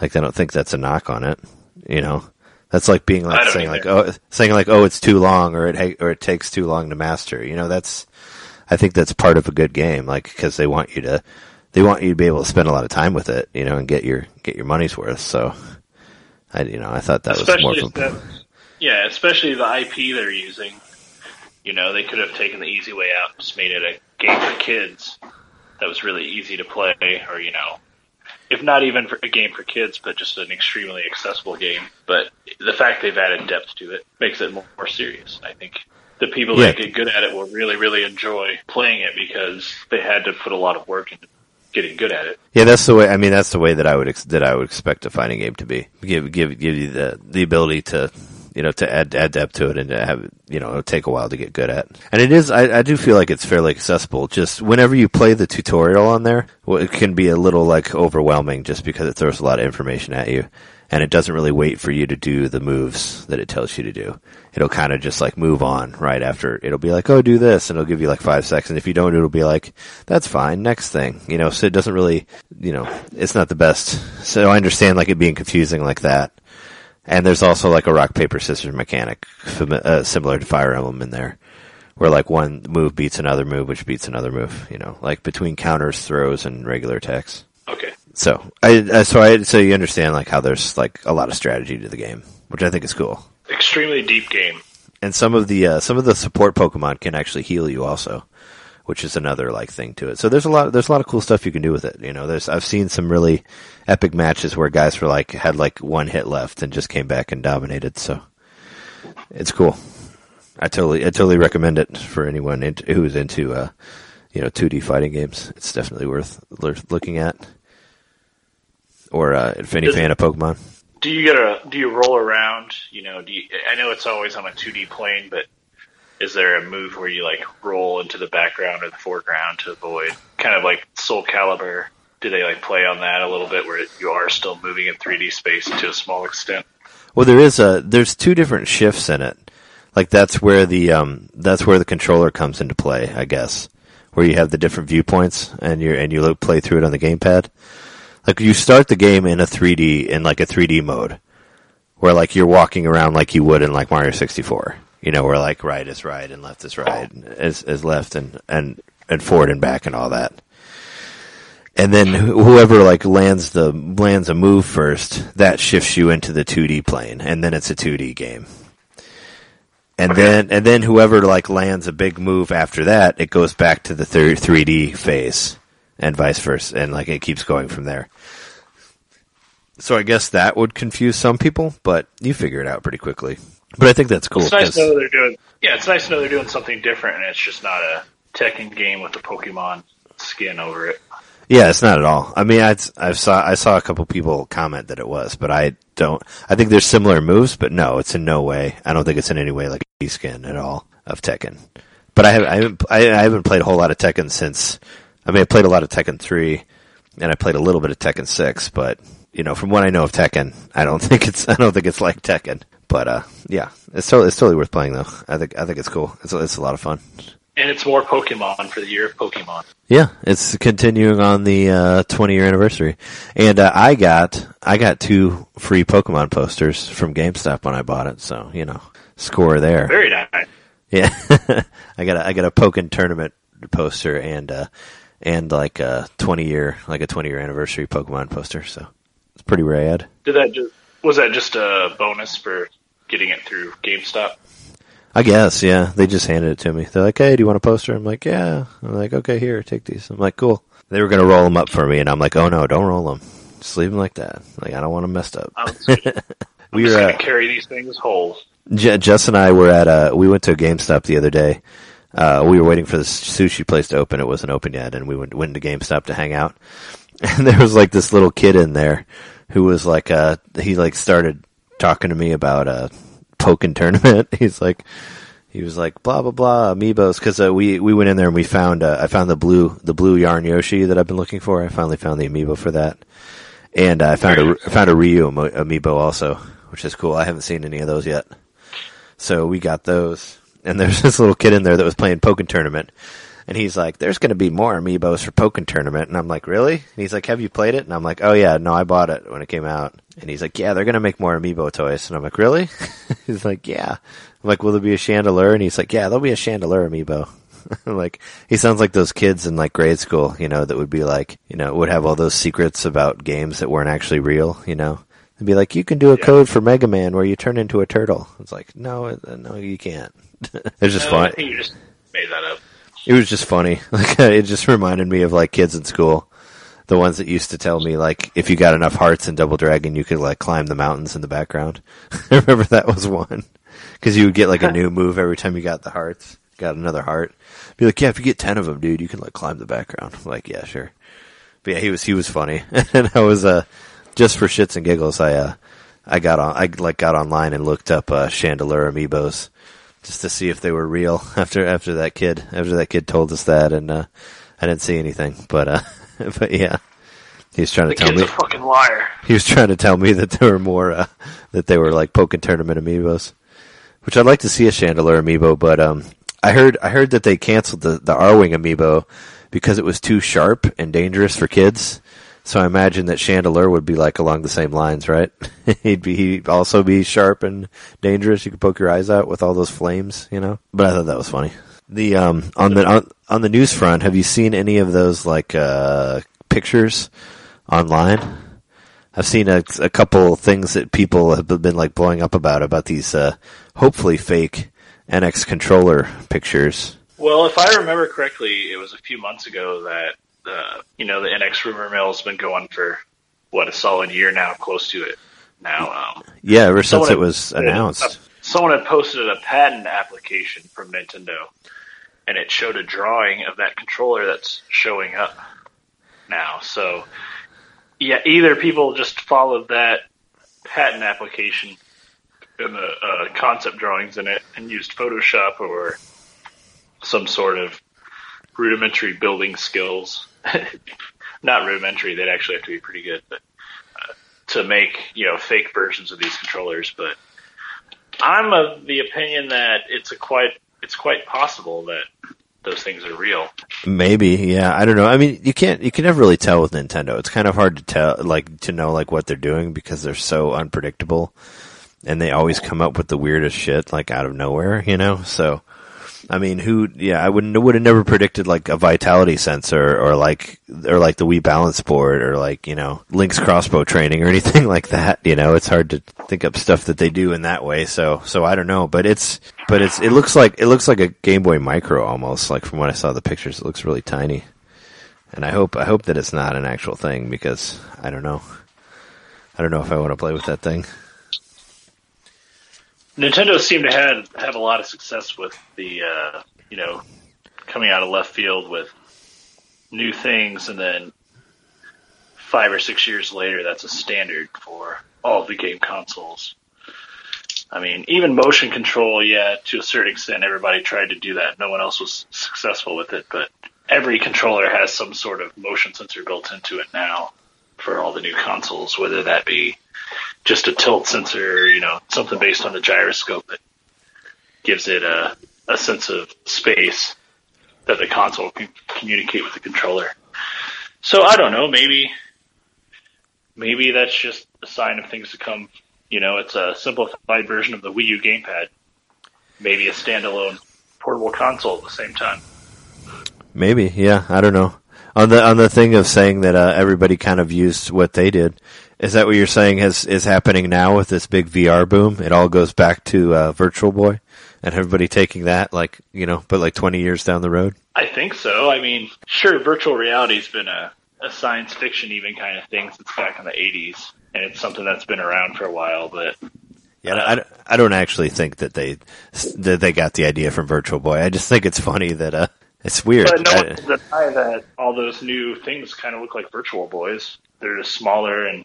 Like I don't think that's a knock on it. You know, that's like being like saying either. like oh saying like oh it's too long or it ha- or it takes too long to master. You know, that's I think that's part of a good game, like because they want you to they want you to be able to spend a lot of time with it, you know, and get your get your money's worth. So, I you know I thought that was more especially if a, that, yeah, especially the IP they're using. You know, they could have taken the easy way out just made it a game for kids that was really easy to play, or you know, if not even a game for kids, but just an extremely accessible game. But the fact they've added depth to it makes it more, more serious. I think the people that get good at it will really, really enjoy playing it because they had to put a lot of work into getting good at it. yeah. That's the way. I mean, that's the way that I would ex- that I would expect a fighting game to be. Give give give you the the ability to you know to add add depth to it and to have you know it'll take a while to get good at. And it is. I, I do feel like it's fairly accessible. Just whenever you play the tutorial on there, well, it can be a little like overwhelming just because it throws a lot of information at you. And it doesn't really wait for you to do the moves that it tells you to do. It'll kind of just like move on right after. It'll be like, oh, do this, and it'll give you like five seconds. And if you don't, it'll be like, that's fine, next thing. You know, so it doesn't really, you know, it's not the best. So I understand like it being confusing like that. And there's also like a rock paper scissors mechanic, uh, similar to Fire Emblem in there, where like one move beats another move, which beats another move. You know, like between counters, throws, and regular attacks. So I uh, so I so you understand like how there's like a lot of strategy to the game, which I think is cool. Extremely deep game. And some of the uh, some of the support Pokemon can actually heal you also, which is another like thing to it. So there's a lot there's a lot of cool stuff you can do with it. You know, there's I've seen some really epic matches where guys were like had like one hit left and just came back and dominated. So it's cool. I totally I totally recommend it for anyone who's into uh, you know 2D fighting games. It's definitely worth worth looking at. Or uh, if any Does- fan of Pokemon. Do you get a? Do you roll around? You know, do you, I know it's always on a 2D plane, but is there a move where you like roll into the background or the foreground to avoid kind of like Soul Calibur? Do they like play on that a little bit where you are still moving in 3D space to a small extent? Well, there is a there's two different shifts in it. Like that's where the um that's where the controller comes into play, I guess. Where you have the different viewpoints and you and you look, play through it on the gamepad. Like you start the game in a 3D in like a 3D mode, where like you're walking around like you would in like Mario 64. You know, where like right is right and left is right, and is is left and and and forward and back and all that. And then whoever like lands the lands a move first, that shifts you into the 2D plane, and then it's a 2D game. And then and then whoever like lands a big move after that, it goes back to the thir- 3D phase, and vice versa, and like it keeps going from there. So I guess that would confuse some people, but you figure it out pretty quickly. But I think that's cool. It's nice to know they're doing. Yeah, it's nice to know they're doing something different, and it's just not a Tekken game with the Pokemon skin over it. Yeah, it's not at all. I mean, I I saw I saw a couple people comment that it was, but I don't. I think there's similar moves, but no, it's in no way. I don't think it's in any way like a skin at all of Tekken. But I have I haven't I, I haven't played a whole lot of Tekken since. I mean, I played a lot of Tekken three, and I played a little bit of Tekken six. But you know, from what I know of Tekken, I don't think it's I don't think it's like Tekken. But uh, yeah, it's totally it's totally worth playing though. I think I think it's cool. It's it's a lot of fun. And it's more Pokemon for the year of Pokemon. Yeah, it's continuing on the uh, 20 year anniversary, and uh, I got I got two free Pokemon posters from GameStop when I bought it. So you know, score there. Very nice. Yeah, I got a, I got a Pokken tournament poster and uh, and like a 20 year like a 20 year anniversary Pokemon poster. So it's pretty rad. Did that just was that just a bonus for getting it through GameStop? I guess, yeah. They just handed it to me. They're like, "Hey, do you want a poster?" I'm like, "Yeah." I'm like, "Okay, here, take these." I'm like, "Cool." They were gonna roll them up for me, and I'm like, "Oh no, don't roll them. Just leave them like that. Like I don't want them messed up." I'm we were gonna carry these things whole. J- Jess and I were at a. we went to a GameStop the other day. Uh, we were waiting for the sushi place to open. It wasn't open yet, and we went went to GameStop to hang out. And there was like this little kid in there who was like, uh, he like started talking to me about a Pokken tournament. He's like, he was like, blah blah blah, amiibos. Because uh, we we went in there and we found uh, I found the blue the blue yarn Yoshi that I've been looking for. I finally found the amiibo for that, and uh, I found a I found a Ryu amiibo also, which is cool. I haven't seen any of those yet, so we got those. And there's this little kid in there that was playing Pokken tournament. And he's like, there's going to be more amiibos for Pokken Tournament. And I'm like, really? And he's like, have you played it? And I'm like, oh yeah, no, I bought it when it came out. And he's like, yeah, they're going to make more amiibo toys. And I'm like, really? he's like, yeah. I'm like, will there be a Chandelure? And he's like, yeah, there'll be a Chandelure amiibo. like, he sounds like those kids in like grade school, you know, that would be like, you know, would have all those secrets about games that weren't actually real, you know? They'd be like, you can do a Yeah. code for Mega Man where you turn into a turtle. It's like, no, uh, no, you can't. it's just No, fun you just made that up. it was just funny. Like it just reminded me of like kids in school, the ones that used to tell me like if you got enough hearts in Double Dragon, you could like climb the mountains in the background. I remember that was one because you would get like a new move every time you got the hearts. Got another heart. Be like, yeah, if you get ten of them, dude, you can like climb the background. I'm like, yeah, sure. But yeah, he was he was funny, and I was uh just for shits and giggles, I uh I got on I like got online and looked up uh Chandelure amiibos just to see if they were real after after that kid after that kid told us that and uh I didn't see anything but uh but yeah he was trying The to tell me a fucking liar. he was trying to tell me that there were more uh that they were like Pokken tournament amiibos which I'd like to see a Chandelure amiibo but um I heard I heard that they canceled the the Arwing amiibo because it was too sharp and dangerous for kids so I imagine that Chandelure would be like along the same lines, right? he'd be he'd also be sharp and dangerous. You could poke your eyes out with all those flames, you know. But I thought that was funny. The um on the on, on the news front, have you seen any of those like uh pictures online? I've seen a, a couple things that people have been like blowing up about about these uh hopefully fake NX controller pictures. Well, if I remember correctly, it was a few months ago that uh, you know the NX rumor mill has been going for what a solid year now, close to it now. Um, Yeah, ever since it had- was announced. someone had posted a patent application from Nintendo, and it showed a drawing of that controller that's showing up now. So, yeah, either people just followed that patent application and the uh, concept drawings in it and used Photoshop or some sort of rudimentary building skills. Not rudimentary; they'd actually have to be pretty good, but uh, to make you know fake versions of these controllers. But I'm of the opinion that it's a quite it's quite possible that those things are real. Maybe, yeah. I don't know. I mean, you can't, you can never really tell with Nintendo. It's kind of hard to tell, like, to know, like, what they're doing because they're so unpredictable. And they always come up with the weirdest shit, like, out of nowhere, you know? So, I mean, who, yeah, I wouldn't, would have never predicted, like, a vitality sensor or, like, or, like, the Wii Balance Board or, like, you know, Link's crossbow training or anything like that, you know? It's hard to think up stuff that they do in that way. So, so I don't know, but it's, but it's, it looks like, it looks like a Game Boy Micro almost, like, from what I saw the pictures, it looks really tiny. And I hope, I hope that it's not an actual thing because I don't know. I don't know if I want to play with that thing. Nintendo seemed to have have a lot of success with the uh, you know coming out of left field with new things, and then five or six years later, that's a standard for all the game consoles. I mean, even motion control, yeah, to a certain extent, everybody tried to do that. No one else was successful with it, but every controller has some sort of motion sensor built into it now for all the new consoles, whether that be just a tilt sensor, you know, something based on the gyroscope that gives it a, a sense of space. that the console can communicate with the controller. So I don't know, maybe maybe that's just a sign of things to come. You know, it's a simplified version of the Wii U gamepad. Maybe a standalone portable console at the same time. Maybe, yeah. I don't know. On the on the thing of saying that uh, everybody kind of used what they did, is that what you're saying has is happening now with this big VR boom? It all goes back to uh, Virtual Boy, and everybody taking that like you know, but like 20 years down the road. I think so. I mean, sure, virtual reality's been a, a science fiction even kind of thing since back in the 80s, and it's something that's been around for a while. But Yeah, I, I don't actually think that they that they got the idea from Virtual Boy. I just think it's funny that uh, it's weird. But no one can deny that all those new things kind of look like Virtual Boys. They're just smaller, and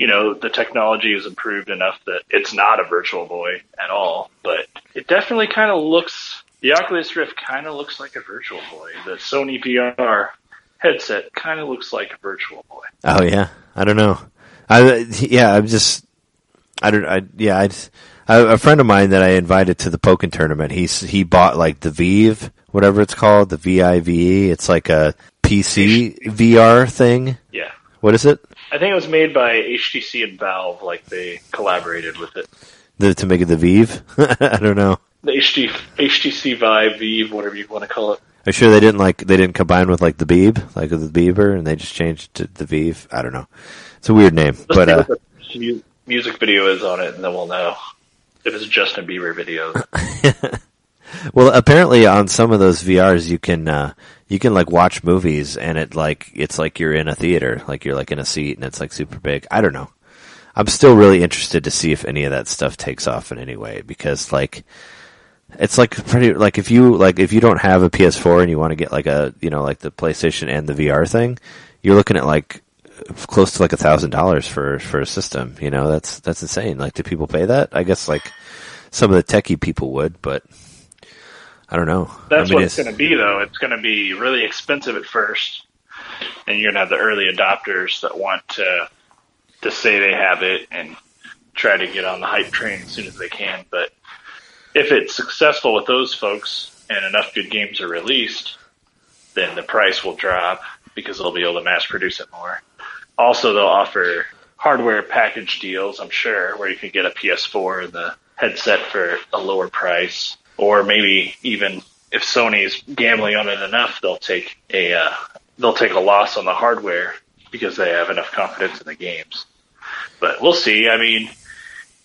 you know the technology has improved enough that it's not a Virtual Boy at all. But it definitely kind of looks. The Oculus Rift kind of looks like a Virtual Boy. The Sony VR headset kind of looks like a Virtual Boy. Oh yeah, I don't know. I yeah, I'm just I don't I yeah I, a friend of mine that I invited to the Pokken tournament. He's he bought like the Vive, whatever it's called, the V I V E. It's like a PC VR thing. Yeah. What is it? I think it was made by HTC and Valve, like they collaborated with it. The, to make it the Vive? I don't know. The HD, HTC Vive, Vive, whatever you want to call it. I'm sure they didn't like they didn't combine with like the Beeb, like the Bieber, and they just changed to the Vive? I don't know. It's a weird name, Let's but see uh, what the music video is on it, and then we'll know if it's Justin Bieber videos. Well, apparently on some of those VRs you can uh you can like watch movies and it like it's like you're in a theater, like you're like in a seat and it's like super big. I don't know. I'm still really interested to see if any of that stuff takes off in any way because like it's like pretty like if you like if you don't have a PS4 and you want to get like a you know like the PlayStation and the VR thing, you're looking at like close to like a thousand dollars for for a system. You know that's that's insane. Like, do people pay that? I guess like some of the techie people would, but I don't know. That's I mean, what it's going to be, though. It's going to be really expensive at first, and you're going to have the early adopters that want to to say they have it and try to get on the hype train as soon as they can. But if it's successful with those folks and enough good games are released, then the price will drop because they'll be able to mass produce it more. Also, they'll offer hardware package deals, I'm sure, where you can get a PS4 and the headset for a lower price, or maybe even if Sony's gambling on it enough, they'll take a uh, they'll take a loss on the hardware because they have enough confidence in the games. But we'll see. I mean,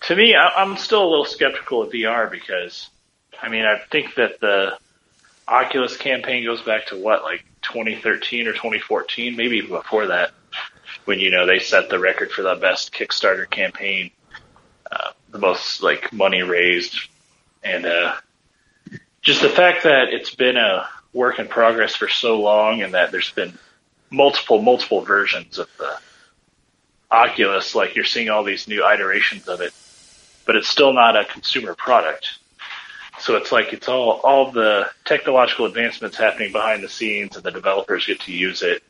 to me, I- I'm still a little skeptical of VR because, I mean, I think that the Oculus campaign goes back to what, like 2013 or 2014, maybe even before that, when you know they set the record for the best Kickstarter campaign, uh, the most like money raised, and uh, just the fact that it's been a work in progress for so long, and that there's been multiple multiple versions of the Oculus, like you're seeing all these new iterations of it, but it's still not a consumer product. So it's like it's all all the technological advancements happening behind the scenes, and the developers get to use it,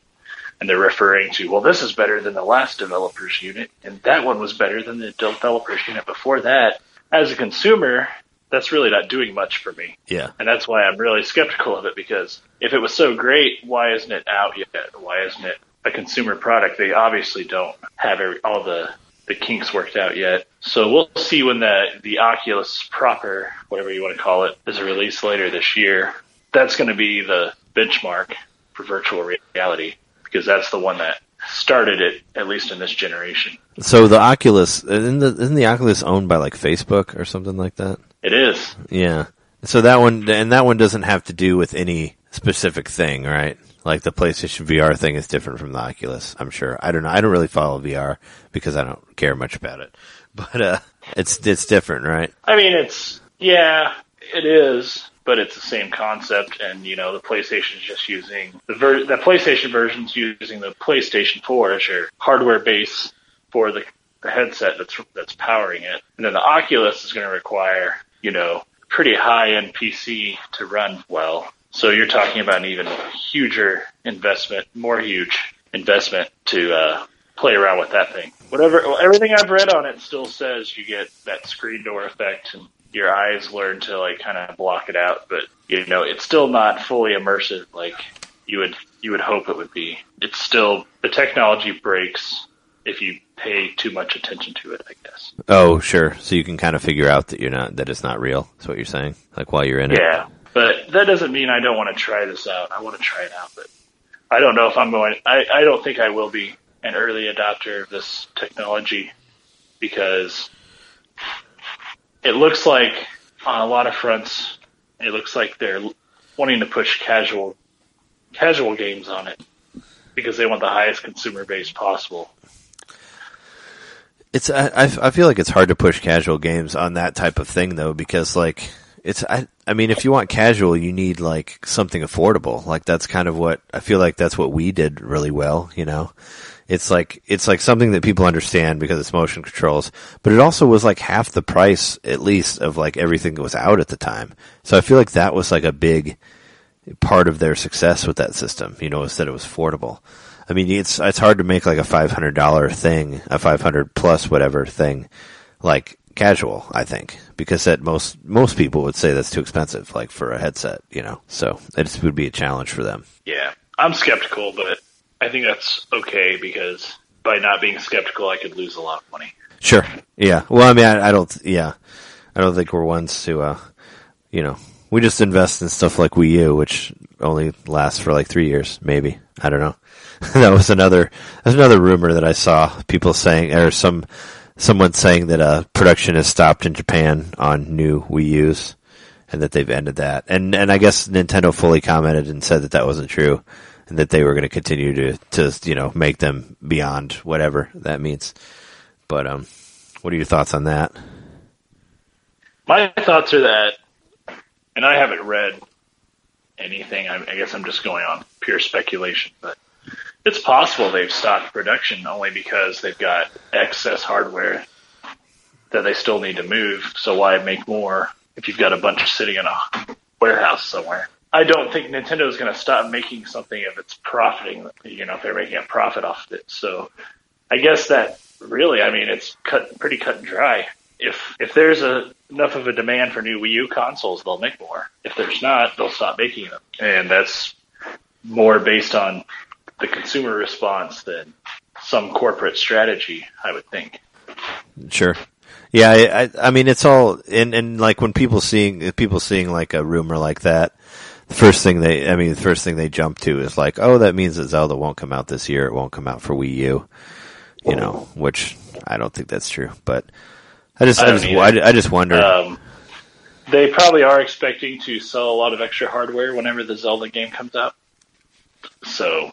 and they're referring to, well, this is better than the last developers unit, and that one was better than the developers unit before that. As a consumer, that's really not doing much for me. yeah. And that's why I'm really skeptical of it because if it was so great, why isn't it out yet? Why isn't it a consumer product? They obviously don't have every, all the, the kinks worked out yet. So we'll see when the, the Oculus proper, whatever you want to call it, is released later this year. That's going to be the benchmark for virtual reality because that's the one that started it, at least in this generation. So the Oculus isn't the, isn't the Oculus owned by like Facebook or something like that? It is. Yeah. So that one and that one doesn't have to do with any specific thing, right? Like the PlayStation VR thing is different from the Oculus, I'm sure. I don't know. I don't really follow VR because I don't care much about it. But uh it's it's different, right? I mean, it's yeah, it is, but it's the same concept. And you know, the PlayStation's just using the ver- the PlayStation version's using the PlayStation 4 as your hardware base for the, the headset that's that's powering it. And then the Oculus is going to require you know pretty high end PC to run well. So you're talking about an even huger investment, more huge investment to uh, play around with that thing. Whatever, everything I've read on it still says you get that screen door effect and your eyes learn to like kind of block it out, but you know, it's still not fully immersive like you would you would hope it would be. It's still the technology breaks if you pay too much attention to it, I guess. Oh, sure. So you can kind of figure out that you're not that it's not real. That's what you're saying. Like while you're in it. Yeah, but that doesn't mean I don't want to try this out. I want to try it out, but I don't know if I'm going. I I don't think I will be an early adopter of this technology because it looks like on a lot of fronts, it looks like they're wanting to push casual casual games on it because they want the highest consumer base possible. It's I, I feel like it's hard to push casual games on that type of thing though because like it's I I mean if you want casual you need like something affordable. Like that's kind of what I feel like that's what Wii did really well you know? It's like it's like something that people understand because it's motion controls but it also was like half the price at least of like everything that was out at the time. So I feel like that was like a big part of their success with that system you know is that it was affordable I mean, it's it's hard to make like a five hundred dollar thing, a five hundred plus whatever thing, like casual. I think because that most most people would say that's too expensive, like for a headset, you know. So it would be a challenge for them. Yeah, I'm skeptical, but I think that's okay because by not being skeptical, I could lose a lot of money. Sure. Yeah. Well, I mean, I, I don't. Yeah, I don't think we're ones to, uh, you know, we just invest in stuff like Wii U, which only lasts for like three years, maybe. I don't know. that was another that's another rumor that I saw people saying or some someone saying that uh, production has stopped in Japan on new Wii U's and that they've ended that. And and I guess Nintendo fully commented and said that that wasn't true and that they were going to continue to to you know make them beyond whatever that means. But um what are your thoughts on that? My thoughts are that and I haven't read anything. I, I guess I'm just going on pure speculation, but it's possible they've stopped production only because they've got excess hardware that they still need to move. So why make more if you've got a bunch sitting in a warehouse somewhere? I don't think Nintendo is going to stop making something if it's profiting. You know, if they're making a profit off of it. So I guess that really, I mean, it's cut pretty cut and dry. If if there's a enough of a demand for new Wii U consoles, they'll make more. If there's not, they'll stop making them, and that's more based on the consumer response than some corporate strategy, I would think. Sure. Yeah, I, I, I mean, it's all, and, and like when people seeing, people seeing like a rumor like that, the first thing they, I mean, the first thing they jump to is like, oh, that means that Zelda won't come out this year. It won't come out for Wii U, you know, which I don't think that's true, but I just, I, I just. I, I, just wonder. Um, they probably are expecting to sell a lot of extra hardware whenever the Zelda game comes out. So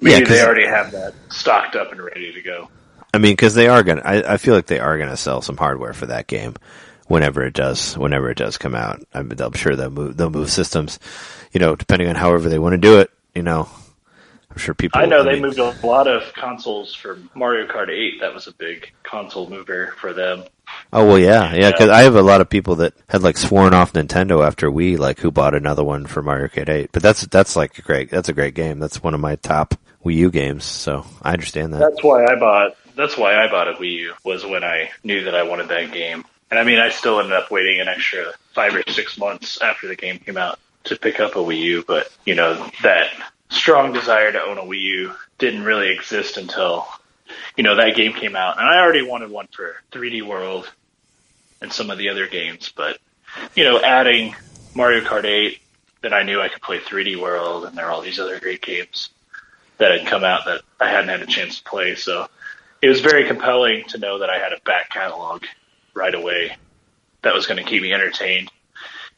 Maybe yeah, they already have that stocked up and ready to go. I mean, because they are gonna. I, I, feel like they are gonna sell some hardware for that game whenever it does. Whenever it does come out, I'm, I'm sure they'll move. They'll move systems. You know, depending on however they want to do it. You know, I'm sure people. I know they mean, moved a lot of consoles for Mario Kart 8. That was a big console mover for them. Oh well, yeah, yeah. Because I have a lot of people that had like sworn off Nintendo after Wii, like who bought another one for Mario Kart 8. But that's that's like a great. That's a great game. That's one of my top Wii U games, so I understand that. That's why I bought. That's why I bought a Wii U was when I knew that I wanted that game. And I mean, I still ended up waiting an extra five or six months after the game came out to pick up a Wii U. But you know, that strong desire to own a Wii U didn't really exist until you know that game came out. And I already wanted one for 3D World and some of the other games, but you know, adding Mario Kart 8, then I knew I could play 3D World, and there are all these other great games that had come out that I hadn't had a chance to play. So it was very compelling to know that I had a back catalog right away that was going to keep me entertained.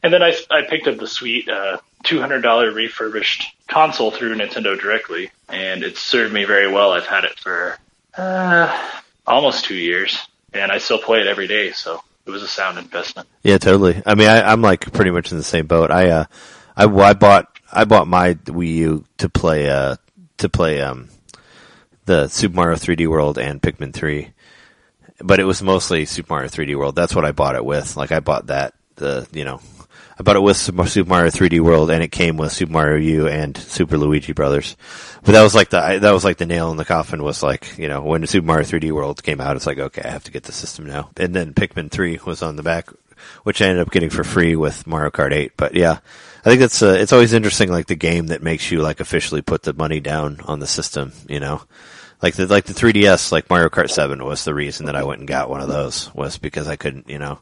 And then I, I picked up the sweet uh, $200 refurbished console through Nintendo directly, and it served me very well. I've had it for uh, almost two years, and I still play it every day. So it was a sound investment. Yeah, totally. I mean, I, am like pretty much in the same boat. I, uh, I, I bought I bought my Wii U to play uh, to play um, the Super Mario 3D World and Pikmin 3, but it was mostly Super Mario 3D World. That's what I bought it with. Like I bought that the you know I bought it with Super Mario 3D World, and it came with Super Mario U and Super Luigi Brothers. But that was like the that was like the nail in the coffin. Was like you know when Super Mario 3D World came out, it's like okay, I have to get the system now. And then Pikmin 3 was on the back which I ended up getting for free with Mario Kart 8. But yeah, I think it's uh, it's always interesting, like the game that makes you like officially put the money down on the system. You know, like the like the 3DS, like Mario Kart 7 was the reason that I went and got one of those was because I couldn't, you know,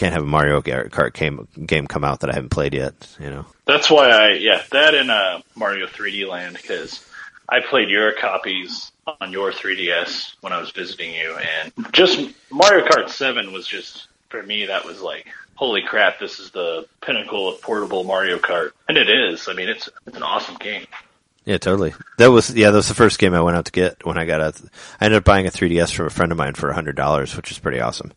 can't have a Mario Kart game game come out that I haven't played yet. You know, That's why I yeah that and uh, Mario 3D Land because I played your copies on your 3DS when I was visiting you, and just Mario Kart 7 was just for me that was like holy crap this is the pinnacle of portable Mario Kart, and it is. I mean it's it's an awesome game. Yeah, totally. That was yeah, that was the first game I went out to get when I got a. I ended up buying a 3DS from a friend of mine for a hundred dollars, which is pretty awesome.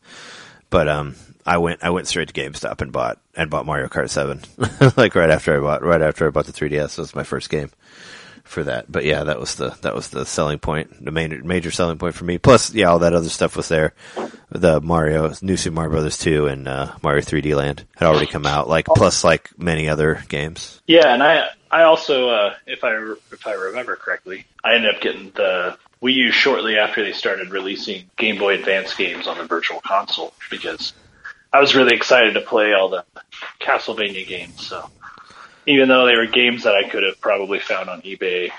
But um, I went I went straight to GameStop and bought and bought Mario Kart Seven, like right after I bought right after I bought the 3DS. It was my first game for that. But yeah, that was the that was the selling point, the main major selling point for me. Plus, yeah, all that other stuff was there. The Mario, New Super Mario Brothers two, and uh, Mario 3D Land had already come out. Like plus like many other games. Yeah, and I I also uh, if I if I remember correctly, I ended up getting the Wii U shortly after they started releasing Game Boy Advance games on the Virtual Console because I was really excited to play all the Castlevania games. So even though they were games that I could have probably found on eBay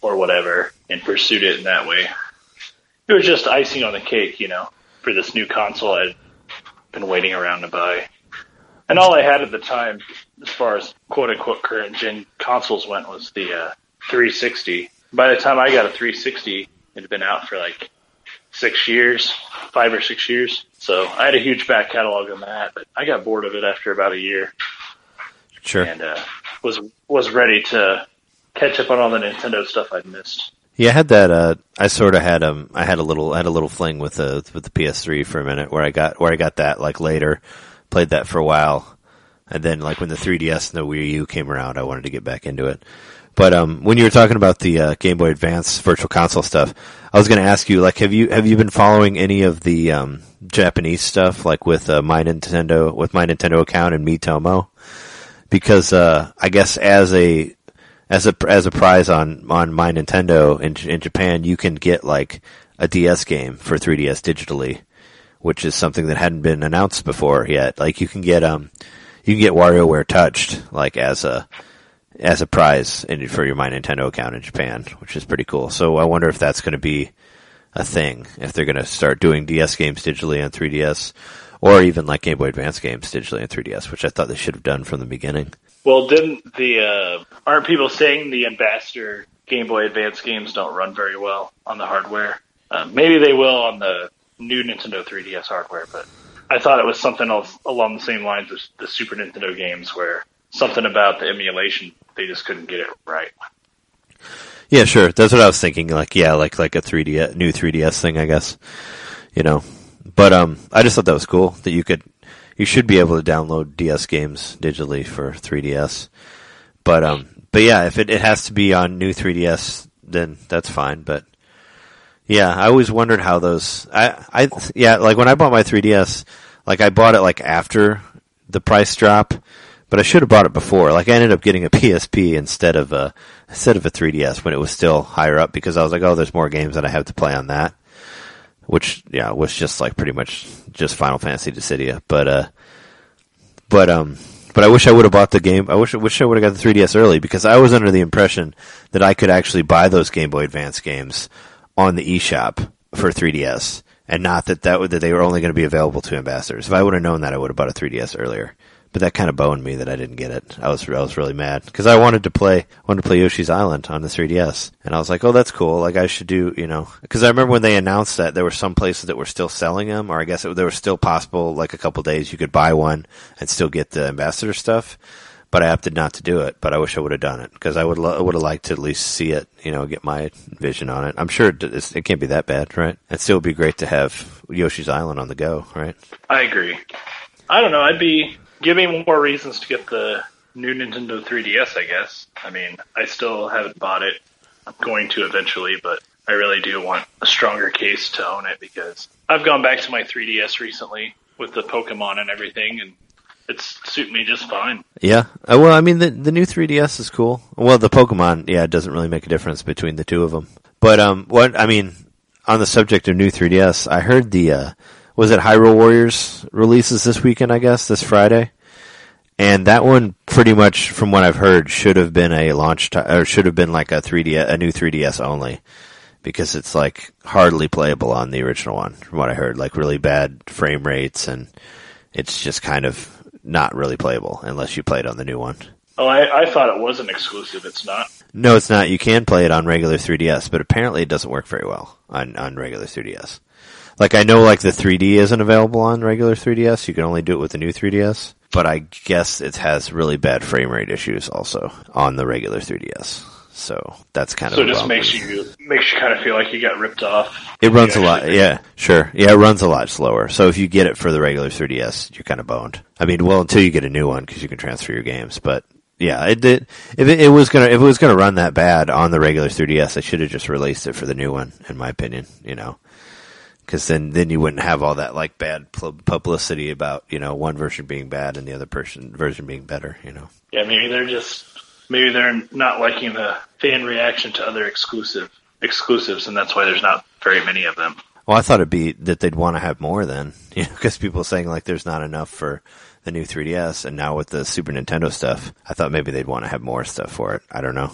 or whatever and pursued it in that way, it was just icing on the cake, you know, for this new console I'd been waiting around to buy. And all I had at the time, as far as quote unquote current gen consoles went, was the uh, 360. By the time I got a 360, it had been out for like six years, five or six years. So I had a huge back catalog on that, but I got bored of it after about a year Sure. and uh, was was ready to catch up on all the Nintendo stuff I'd missed. Yeah, I had that. Uh, I sort of had um, I had a little, I had a little fling with the with the PS3 for a minute, where I got where I got that like later, played that for a while, and then like when the 3DS and the Wii U came around, I wanted to get back into it. But um, when you were talking about the uh, Game Boy Advance Virtual Console stuff, I was going to ask you, like, have you have you been following any of the um, Japanese stuff, like with uh, my Nintendo with my Nintendo account and Miitomo? Because uh, I guess as a as a as a prize on on my Nintendo in in Japan, you can get like a DS game for 3DS digitally, which is something that hadn't been announced before yet. Like you can get um you can get WarioWare Touched like as a as a prize in, for your My Nintendo account in Japan, which is pretty cool. So I wonder if that's going to be a thing if they're going to start doing DS games digitally on 3DS, or even like Game Boy Advance games digitally on 3DS, which I thought they should have done from the beginning. Well, didn't the uh, aren't people saying the Ambassador Game Boy Advance games don't run very well on the hardware? Uh, maybe they will on the new Nintendo 3DS hardware, but I thought it was something else along the same lines as the Super Nintendo games, where something about the emulation they just couldn't get it right. Yeah, sure. That's what I was thinking. Like, yeah, like like a 3D new 3DS thing, I guess. You know, but um, I just thought that was cool that you could, you should be able to download DS games digitally for 3DS. But um, but yeah, if it it has to be on new 3DS, then that's fine. But yeah, I always wondered how those. I I yeah, like when I bought my 3DS, like I bought it like after the price drop, but I should have bought it before. Like I ended up getting a PSP instead of a instead of a 3DS when it was still higher up because I was like, oh, there's more games that I have to play on that. Which yeah was just like pretty much just Final Fantasy Dissidia, but uh, but um, but I wish I would have bought the game. I wish I wish I would have got the 3DS early because I was under the impression that I could actually buy those Game Boy Advance games on the eShop for 3DS, and not that that, that they were only going to be available to ambassadors. If I would have known that, I would have bought a 3DS earlier. But that kind of boned me that I didn't get it. I was I was really mad because I wanted to play wanted to play Yoshi's Island on the 3DS, and I was like, oh, that's cool. Like I should do, you know, because I remember when they announced that there were some places that were still selling them, or I guess it, there was still possible like a couple days you could buy one and still get the ambassador stuff but I opted not to do it. But I wish I would have done it because I would lo- would have liked to at least see it, you know, get my vision on it. I'm sure it, it can't be that bad, right? It still would be great to have Yoshi's Island on the go, right? I agree. I don't know. I'd be give me more reasons to get the new Nintendo 3DS. I guess. I mean, I still haven't bought it. I'm going to eventually, but I really do want a stronger case to own it because I've gone back to my 3DS recently with the Pokemon and everything, and it's suiting me just fine. Yeah. Uh, well, I mean, the the new 3DS is cool. Well, the Pokemon, yeah, it doesn't really make a difference between the two of them. But um, what I mean, on the subject of new 3DS, I heard the uh, was it Hyrule Warriors releases this weekend? I guess this Friday, and that one pretty much, from what I've heard, should have been a launch ti or should have been like a 3D, a new 3DS only, because it's like hardly playable on the original one. From what I heard, like really bad frame rates, and it's just kind of not really playable unless you play it on the new one. Oh, I, I thought it was an exclusive. It's not. No, it's not. You can play it on regular 3DS, but apparently it doesn't work very well on, on regular 3DS. Like I know like the 3D isn't available on regular 3DS. You can only do it with the new 3DS. But I guess it has really bad frame rate issues also on the regular 3DS. So that's kind So of so. it just makes you makes you kind of feel like you got ripped off. It runs a lot. actually- Yeah, sure. Yeah, it runs a lot slower. So if you get it for the regular 3DS, you're kind of boned. I mean, well, until you get a new one because you can transfer your games. But yeah, it did. If it, it was gonna, if it was gonna run that bad on the regular 3DS, I should have just released it for the new one, in my opinion. You know, because then then you wouldn't have all that like bad publicity about you know one version being bad and the other person version being better. You know. Yeah, maybe they're just maybe they're not liking the fan reaction to other exclusive exclusives, and that's why there's not very many of them. Well, I thought it'd be that they'd want to have more then, you know, because people saying like there's not enough for the new 3DS, and now with the Super Nintendo stuff, I thought maybe they'd want to have more stuff for it. I don't know.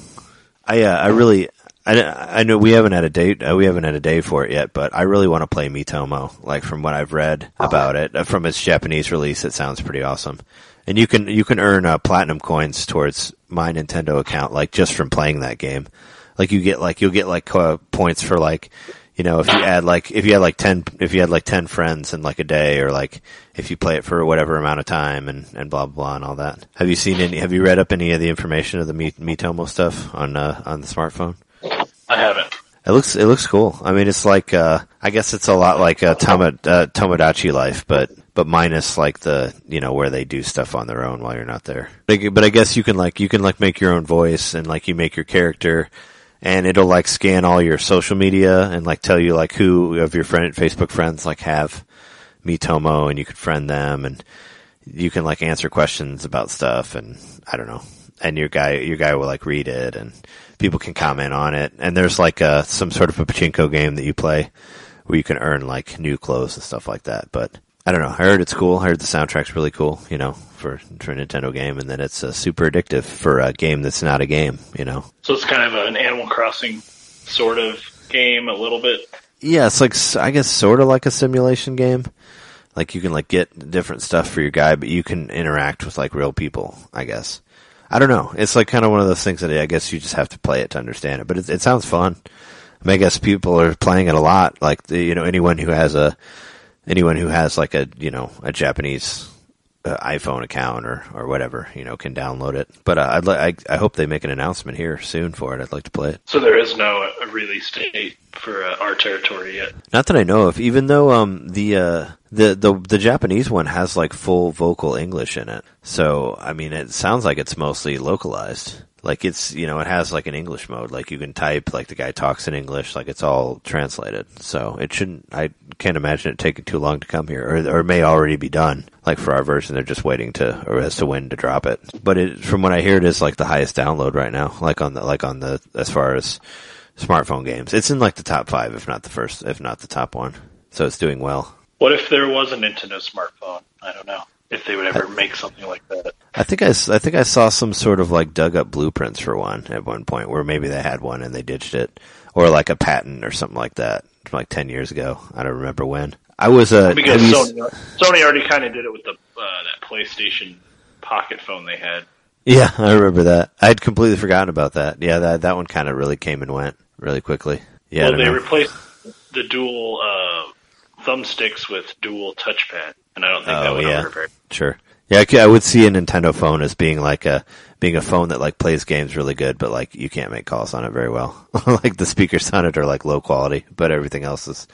I uh, I really I, I know we haven't had a date uh, we haven't had a day for it yet, but I really want to play Miitomo. Like from what I've read about it, uh, from its Japanese release, it sounds pretty awesome. And you can you can earn uh, platinum coins towards my Nintendo account, like just from playing that game. Like you get like you'll get like uh, points for like you know if you add like if you had like ten if you had like ten friends in like a day or like if you play it for whatever amount of time and and blah blah, blah and all that. Have you seen any? Have you read up any of the information of the Mi- Miitomo stuff on uh, on the smartphone? I haven't. It looks it looks cool. I mean, it's like uh, I guess it's a lot like uh, uh, Tomodachi Life, but but minus like the you know where they do stuff on their own while you're not there. Like, but I guess you can like you can like make your own voice and like you make your character, and it'll like scan all your social media and like tell you like who of your friend Facebook friends like have Miitomo, and you can friend them, and you can like answer questions about stuff, and I don't know. And your guy, your guy will like read it, and people can comment on it. And there's like uh some sort of a pachinko game that you play where you can earn like new clothes and stuff like that. But I don't know. I heard it's cool. I heard the soundtrack's really cool. You know, for for a Nintendo game, and then it's uh, super addictive for a game that's not a game. You know. So it's kind of an Animal Crossing sort of game, a little bit. Yeah, it's like I guess sort of like a simulation game. Like you can like get different stuff for your guy, but you can interact with like real people. I guess. I don't know. It's like kind of one of those things that I guess you just have to play it to understand it. But it, it sounds fun. I, mean, I guess people are playing it a lot. Like the, you know anyone who has a anyone who has like a you know a Japanese uh, iPhone account or or whatever you know can download it. But uh, I'd like I, I hope they make an announcement here soon for it. I'd like to play it. So there is no uh, release date for uh, our territory yet. Not that I know of. Even though um the uh the the the Japanese one has like full vocal English in it, so I mean it sounds like it's mostly localized. Like it's you know it has like an English mode. Like you can type like the guy talks in English. Like it's all translated. So it shouldn't. I can't imagine it taking too long to come here, or or it may already be done. Like for our version, they're just waiting to or as to when to drop it. But it from what I hear, it is like the highest download right now. Like on the like on the as far as smartphone games. It's in like the top five, if not the first, if not the top one. So it's doing well. What if there was a Nintendo smartphone? I don't know if they would ever make something like that. I think I, I think I saw some sort of like dug up blueprints for one at one point where maybe they had one and they ditched it, or like a patent or something like that, from like ten years ago. I don't remember when. I was a Because you Sony, Sony already kind of did it with the uh, that PlayStation Pocket phone they had. yeah, I remember that. I had completely forgotten about that. Yeah, that that one kind of really came and went really quickly. Yeah, I well, they know. replaced the dual uh, thumbsticks with dual touchpad, and I don't think that Oh, went yeah. over very. Sure. Yeah, I would see a Nintendo phone as being like a being a phone that like plays games really good, but like you can't make calls on it very well. like the speakers on it are like low quality, but everything else is,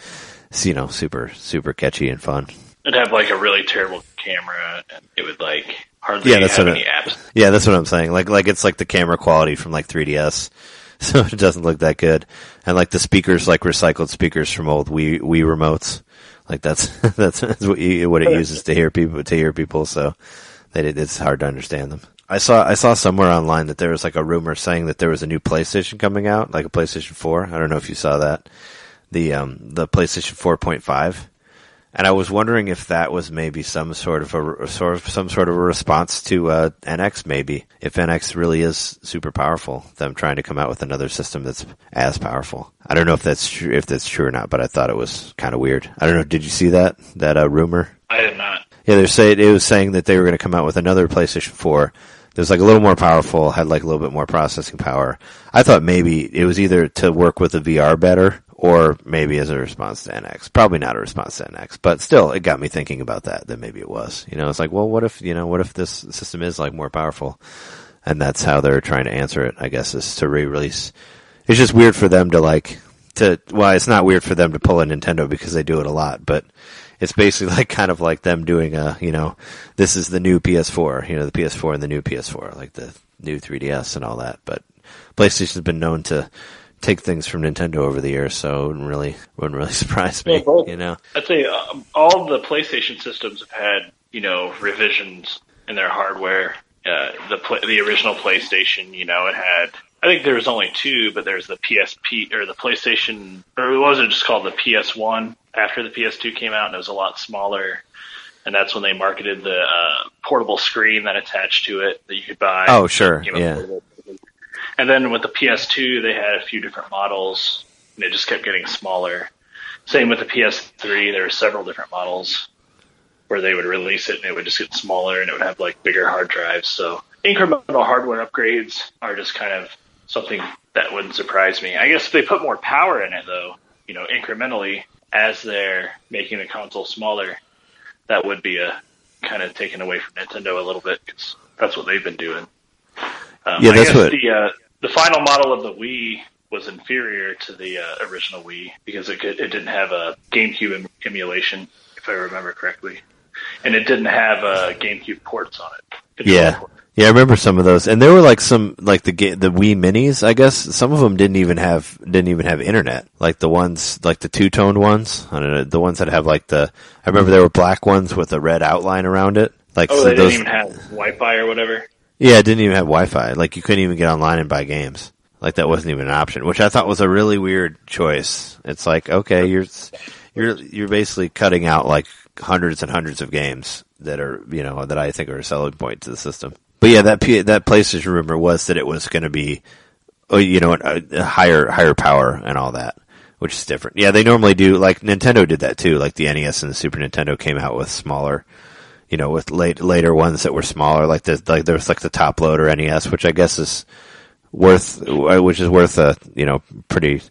you know, super super catchy and fun. It'd have like a really terrible camera, and it would like hardly Yeah, that's have what any it- apps. Yeah, that's what I'm saying. Like like it's like the camera quality from like 3DS, so it doesn't look that good. And like the speakers, like recycled speakers from old Wii Wii remotes. Like that's that's, that's what you, what it uses to hear people to hear people. So it, it's hard to understand them. I saw I saw somewhere online that there was like a rumor saying that there was a new PlayStation coming out, like a PlayStation 4. I don't know if you saw that. The um the PlayStation 4.5 And I was wondering if that was maybe some sort of a sort of some sort of a response to uh, NX. Maybe if NX really is super powerful, them trying to come out with another system that's as powerful. I don't know if that's true, if that's true or not, but I thought it was kind of weird. I don't know. Did you see that that uh, rumor? I did not. Yeah, they're saying it was saying that they were going to come out with another PlayStation 4 that was like a little more powerful, had like a little bit more processing power. I thought maybe it was either to work with the VR better or maybe as a response to NX. Probably not a response to NX, but still, it got me thinking about that. That maybe it was. You know, it's like, well, what if you know, what if this system is like more powerful, and that's how they're trying to answer it. I guess is to re-release. It's just weird for them to like to. Well, it's not weird for them to pull a Nintendo because they do it a lot, but it's basically like kind of like them doing a, you know, this is the new PS4, you know, the PS4 and the new PS4, like the new 3DS and all that. But PlayStation's been known to take things from Nintendo over the years, so it wouldn't really wouldn't really surprise me. Well, you know, I'd say um, all the PlayStation systems have had, you know, revisions in their hardware. Uh, the pla the original PlayStation, you know, it had. I think there was only two, but there's the PSP or the PlayStation, or it wasn't just called the PS1 after the PS2 came out, and it was a lot smaller. And that's when they marketed the uh, portable screen that attached to it that you could buy. Oh, sure, yeah. And then with the PS2, they had a few different models, and it just kept getting smaller. Same with the PS3, there were several different models where they would release it and it would just get smaller and it would have like bigger hard drives. So incremental hardware upgrades are just kind of something that wouldn't surprise me. I guess if they put more power in it though, you know, incrementally as they're making the console smaller, that would be a kind of taken away from Nintendo a little bit because that's what they've been doing. Um, Yeah, I that's guess what- the uh, the final model of the Wii was inferior to the uh, original Wii because it could, it didn't have a GameCube em- emulation, if I remember correctly, and it didn't have uh, GameCube ports on it. Yeah. Yeah, I remember some of those, and there were like some like the the Wii Minis. I guess some of them didn't even have didn't even have internet. Like the ones like the two toned ones. I don't know the ones that have like the. I remember there were black ones with a red outline around it. Like Oh, so they those. didn't even have Wi-Fi or whatever. Yeah, it didn't even have Wi-Fi. Like you couldn't even get online and buy games. Like that wasn't even an option, which I thought was a really weird choice. It's like okay, you're you're you're basically cutting out like hundreds and hundreds of games that are you know that I think are a selling point to the system. But yeah, that P- that PlayStation rumor was that it was going to be, oh, you know, a, higher higher power and all that, which is different. Yeah, they normally do. Like Nintendo did that too. Like the NES and the Super Nintendo came out with smaller you know, with late later ones that were smaller, like the like there was like the top loader NES, which I guess is worth, which is worth a you know pretty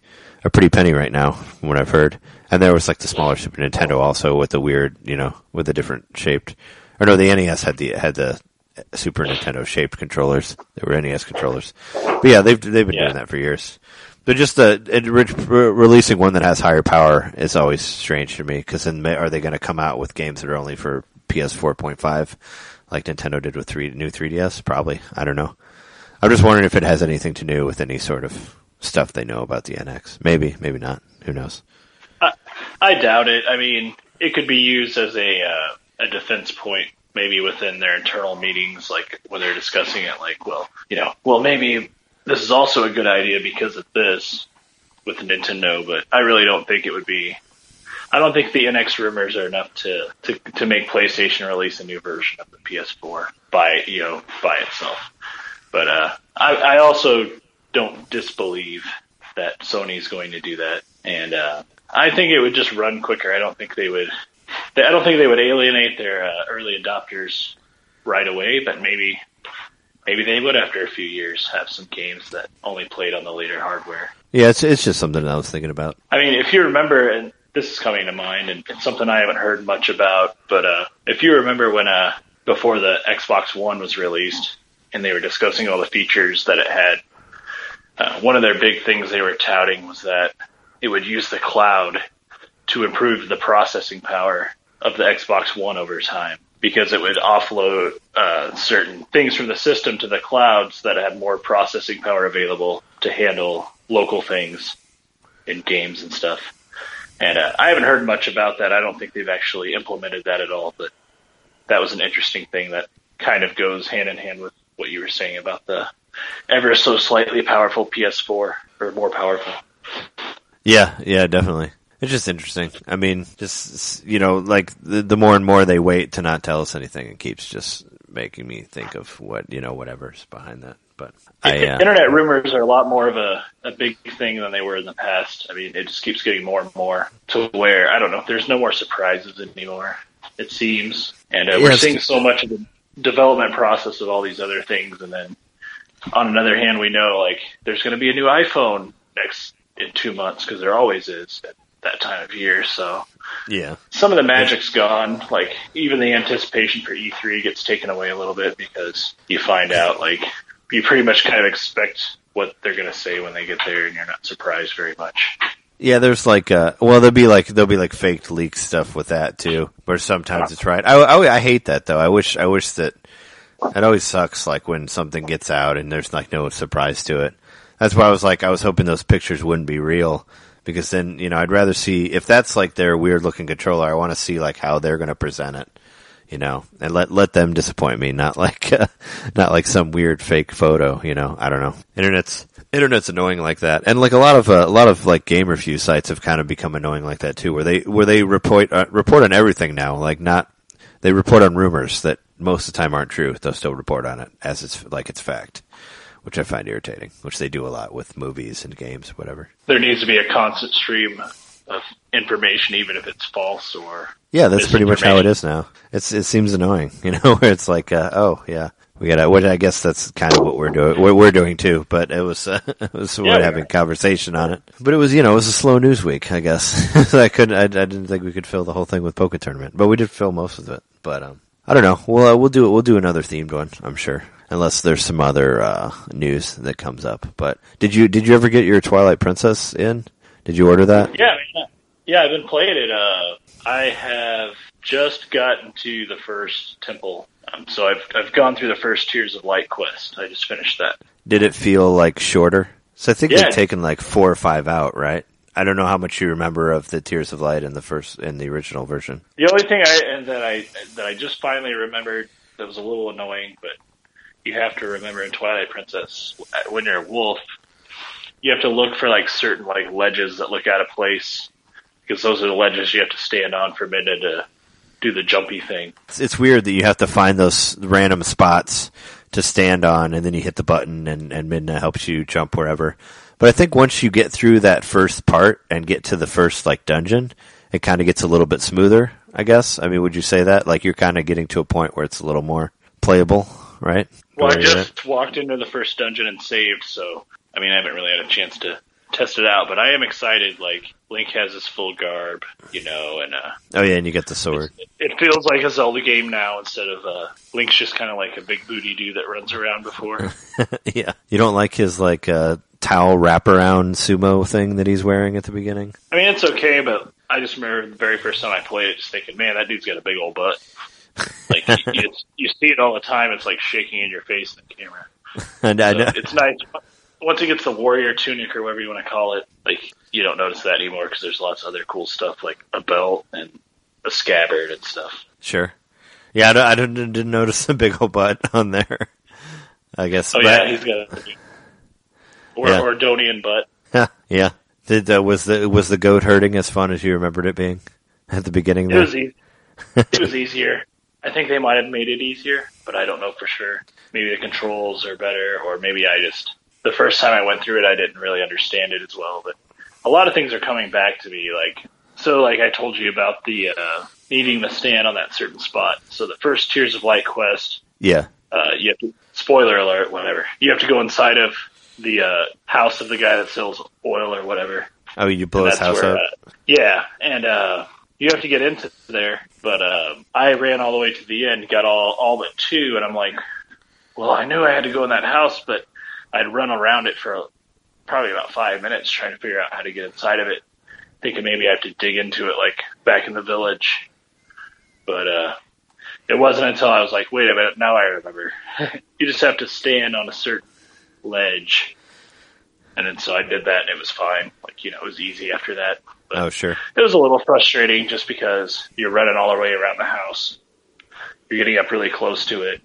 a pretty penny right now, from what I've heard. And there was like the smaller Super Nintendo also with the weird, you know, with the different shaped. Or no, the NES had the had the Super Nintendo shaped controllers. They were NES controllers. But yeah, they've they've been Yeah. doing that for years. They're just uh, it, re- re- releasing one that has higher power is always strange to me because then are they going to come out with games that are only for PS 4.5 like Nintendo did with three new 3DS? Probably. I don't know. I'm just wondering if it has anything to do with any sort of stuff they know about the NX. Maybe, maybe not. Who knows? I doubt it. I mean, it could be used as a uh, a defense point, maybe within their internal meetings, like when they're discussing it. Like, well, you know, well, maybe this is also a good idea because of this with Nintendo, but I really don't think it would be. I don't think the NX rumors are enough to, to to make PlayStation release a new version of the PS4 by you know by itself. But uh, I, I also don't disbelieve that Sony's going to do that, and uh, I think it would just run quicker. I don't think they would. I don't think they would alienate their uh, early adopters right away, but maybe maybe they would after a few years have some games that only played on the later hardware. Yeah, it's it's just something that I was thinking about. I mean, if you remember, and this is coming to mind, and it's something I haven't heard much about, but uh, if you remember when uh, before the Xbox One was released, and they were discussing all the features that it had, uh, one of their big things they were touting was that it would use the cloud to improve the processing power of the Xbox One over time. Because it would offload uh, certain things from the system to the clouds that had more processing power available to handle local things in games and stuff. And uh, I haven't heard much about that. I don't think they've actually implemented that at all. But that was an interesting thing that kind of goes hand in hand with what you were saying about the ever so slightly powerful PS4 or more powerful. Yeah, yeah, definitely. It's just interesting. I mean, just you know, like the, the more and more they wait to not tell us anything, it keeps just making me think of what you know, whatever's behind that. But I, uh, Internet rumors are a lot more of a, a big thing than they were in the past. I mean, it just keeps getting more and more to where I don't know. There's no more surprises anymore. It seems, and uh, we're Yes. seeing so much of the development process of all these other things, and then on another hand, we know like there's going to be a new iPhone next in two months because there always is at that time of year. So yeah, some of the magic's gone. Like even the anticipation for E3 gets taken away a little bit because you find out like you pretty much kind of expect what they're going to say when they get there, and you're not surprised very much. yeah. There's like, uh, well, there'll be like there'll be like faked leak stuff with that too, where sometimes it's right. I, I I hate that though. I wish I wish that it always sucks like when something gets out and there's like no surprise to it. That's why I was like, I was hoping those pictures wouldn't be real because then, you know, I'd rather see, if that's like their weird looking controller, I want to see like how they're going to present it, you know, and let, let them disappoint me, not like, uh, not like some weird fake photo, you know, I don't know. Internet's, internet's annoying like that. And like a lot of, uh, a lot of like game review sites have kind of become annoying like that too, where they, where they report, uh, report on everything now, like not, they report on rumors that most of the time aren't true. They'll still report on it as it's like it's fact, which I find irritating. Which they do a lot with movies and games, whatever. There needs to be a constant stream of information, even if it's false or Yeah, that's pretty much how it is now. It's it seems annoying, you know, where it's like, uh, oh yeah, we got to. What I guess that's kind of what we're doing. What we're doing too. But it was uh, it was Yeah, we're having conversation on it. But it was you know it was a slow news week, I guess. I couldn't. I, I didn't think we could fill the whole thing with Pokken Tournament, but we did fill most of it. But um, I don't know. We'll uh, we'll do it. We'll do another themed one. I'm sure. Unless there's some other uh, news that comes up. But did you did you ever get your Twilight Princess in? Did you order that? Yeah, yeah. I've been playing it. Uh, I have just gotten to the first temple, um, so I've I've gone through the first Tears of Light quest. I just finished that. Did it feel like shorter? So I think Yeah. they've taken like four or five out, right? I don't know how much you remember of the Tears of Light in the first in the original version. The only thing I and that I that I just finally remembered that was a little annoying, but you have to remember in Twilight Princess when you're a wolf, you have to look for like certain like ledges that look out of place because those are the ledges you have to stand on for a minute to do the jumpy thing. It's, it's weird that you have to find those random spots to stand on, and then you hit the button, and and Midna helps you jump wherever. But I think once you get through that first part and get to the first like dungeon, it kind of gets a little bit smoother. I guess. I mean, would you say that? Like you're kind of getting to a point where it's a little more playable, right? Well, I just walked into the first dungeon and saved, so I mean, I haven't really had a chance to test it out, but I am excited. Like Link has his full garb, you know, and uh, Oh yeah, and you get the sword. it feels like a Zelda game now instead of uh, Link's just kind of like a big booty dude that runs around before. yeah. You don't like his like uh towel wraparound sumo thing that he's wearing at the beginning? I mean, it's okay, but I just remember the very first time I played it, just thinking, man, that dude's got a big old butt. Like you, you, you see it all the time. It's like shaking in your face in the camera. And I know it's nice. Once it gets the warrior tunic or whatever you want to call it, like you don't notice that anymore because there's lots of other cool stuff like a belt and a scabbard and stuff. sure. Yeah, I, don't, I didn't, didn't notice the big old butt on there. I guess. Oh but- yeah, he's got a or Yeah. Ordonian butt. yeah. yeah. Did uh, was the was the goat herding as fun as you remembered it being at the beginning? It There? was easy. it was easier. I think they might have made it easier, but I don't know for sure. Maybe the controls are better, or maybe I just the first time I went through it, I didn't really understand it as well. But a lot of things are coming back to me, like so. Like I told you about the uh, needing to stand on that certain spot. So the first Tears of Light quest, yeah. uh, you have to spoiler alert, whatever. You have to go inside of the uh, house of the guy that sells oil or whatever. Oh, you blow his house where, up. uh, yeah, and uh, you have to get into there. But um, I ran all the way to the end, got all all but two, and I'm like, well, I knew I had to go in that house, but I'd run around it for probably about five minutes trying to figure out how to get inside of it, thinking maybe I have to dig into it like back in the village. But uh, it wasn't until I was like, wait a minute, now I remember. you just have to stand on a certain ledge. And then so I did that and it was fine. Like, you know, it was easy after that. But Oh, sure. it was a little frustrating just because you're running all the way around the house. You're getting up really close to it.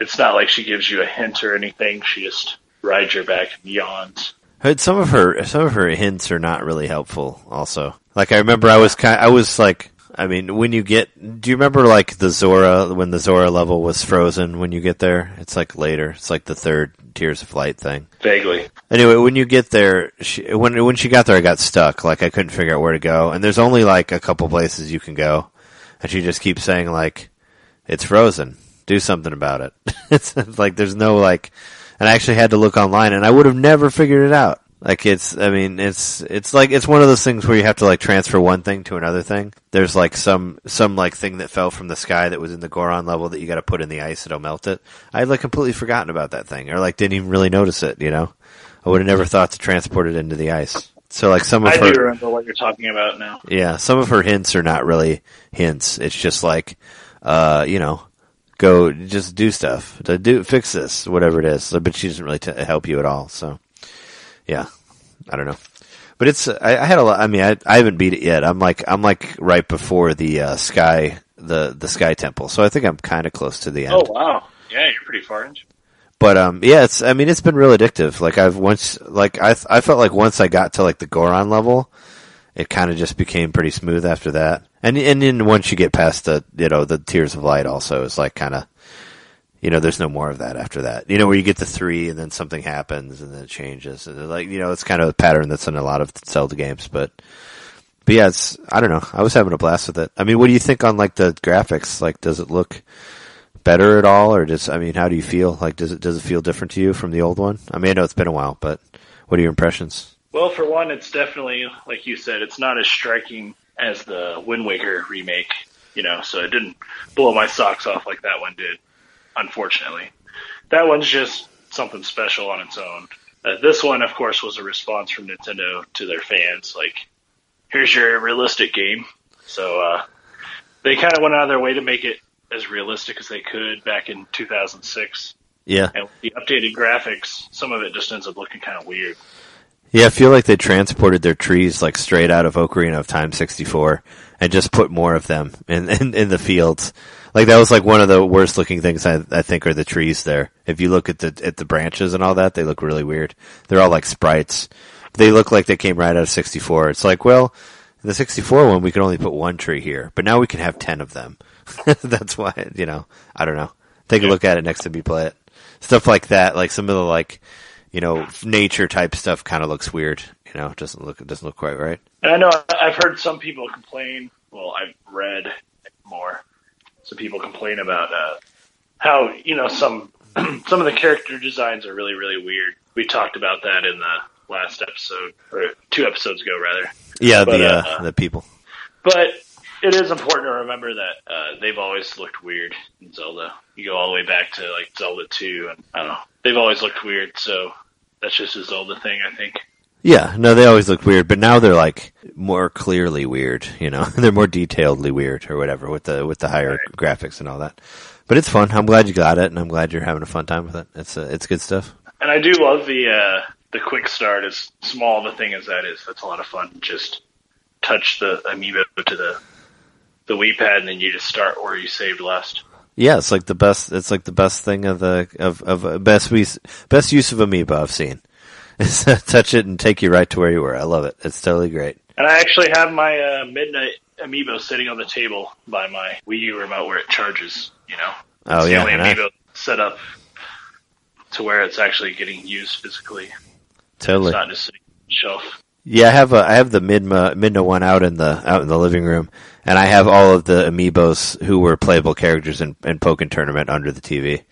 It's not like she gives you a hint or anything. She just rides your back and yawns. Heard some of her some of her hints are not really helpful. Also, Like I remember, I was kind, I was like, I mean, when you get, do you remember like the Zora when the Zora level was frozen? When you get there, it's like later. It's like the third Tears of Light thing. Vaguely. Anyway, when you get there, she, when when she got there, I got stuck. Like I couldn't figure out where to go, and there's only like a couple places you can go, and she just keeps saying like, "It's frozen. Do something about it." it's like there's no like, and I actually had to look online, and I would have never figured it out. Like it's, I mean, it's it's like it's one of those things where you have to like transfer one thing to another thing. There's like some some like thing that fell from the sky that was in the Goron level that you got to put in the ice. It'll melt it. I had like completely forgotten about that thing, or like didn't even really notice it. You know, I would have never thought to transport it into the ice. So like some of her I her, do remember what you're talking about now. yeah, some of her hints are not really hints. It's just like, uh, you know, go just do stuff, to do fix this, whatever it is. So, but she doesn't really t- help you at all. So, yeah, I don't know. But it's I, I had a lot. I mean, I, I haven't beat it yet. I'm like I'm like right before the uh, sky the the sky temple. So I think I'm kind of close to the end. Oh wow, yeah, you're pretty far into. But um, yeah, it's. I mean, it's been real addictive. Like I've once, like I, I felt like once I got to like the Goron level, it kind of just became pretty smooth after that. And and then once you get past the, you know, the Tears of Light, also is like kind of, you know, there's no more of that after that. You know, where you get the three and then something happens and then it changes. And like, you know, it's kind of a pattern that's in a lot of Zelda games. But, but yeah, it's. I don't know. I was having a blast with it. I mean, what do you think on like the graphics? Like, does it look? better at all, or does I mean, how do you feel? Like, does it does it feel different to you from the old one? I mean, I know it's been a while, but what are your impressions? Well, for one, it's definitely like you said, it's not as striking as the Wind Waker remake. You know, so it didn't blow my socks off like that one did. Unfortunately, that one's just something special on its own. Uh, this one, of course, was a response from Nintendo to their fans. Like, here's your realistic game. So uh, they kind of went out of their way to make it as realistic as they could back in 2006. Yeah, And with the updated graphics, some of it just ends up looking kind of weird. Yeah. I feel like they transported their trees like straight out of Ocarina of Time '64 and just put more of them in in, in the fields. Like that was like one of the worst looking things I, I think are the trees there. If you look at the at the branches and all that, they look really weird. They're all like sprites. They look like they came right out of '64. It's like, well, the '64 one we could only put one tree here, but now we can have ten of them. That's why you know. I don't know. Take a look at it next time you play it. Stuff like that, like some of the like, you know, nature type stuff, kind of looks weird. You know, doesn't look it doesn't look quite right. And I know I've heard some people complain. Well, I've read more. Some people complain about uh, how you know some some of the character designs are really really weird. We talked about that in the last episode or two episodes ago, rather. Yeah, But, the uh, uh, the people. But it is important to remember that uh, they've always looked weird in Zelda. You go all the way back to like Zelda two, and I don't know, they've always looked weird. So that's just a Zelda thing, I think. Yeah, no, they always look weird, but now they're like more clearly weird. You know, they're more detailedly weird or whatever with the with the higher graphics and all that. But it's fun. I'm glad you got it, and I'm glad you're having a fun time with it. It's uh, it's good stuff. And I do love the uh, the quick start. As small the thing as that is, that's a lot of fun. Just touch the amiibo to the the Wii pad, and then you just start where you saved last. Yeah, it's like the best. It's like the best thing of the of of uh, best we best use of Amiibo I've seen. Is touch it and take you right to where you were. I love it. It's totally great. And I actually have my uh, Midna amiibo sitting on the table by my Wii U remote where it charges. You know, Oh it's yeah, the only and I- amiibo set up to where it's actually getting used physically. totally. It's not just sitting on the shelf. Yeah, I have a I have the Midna Midna one out in the out in the living room, and I have all of the amiibos who were playable characters in in Pokken Tournament under the TV.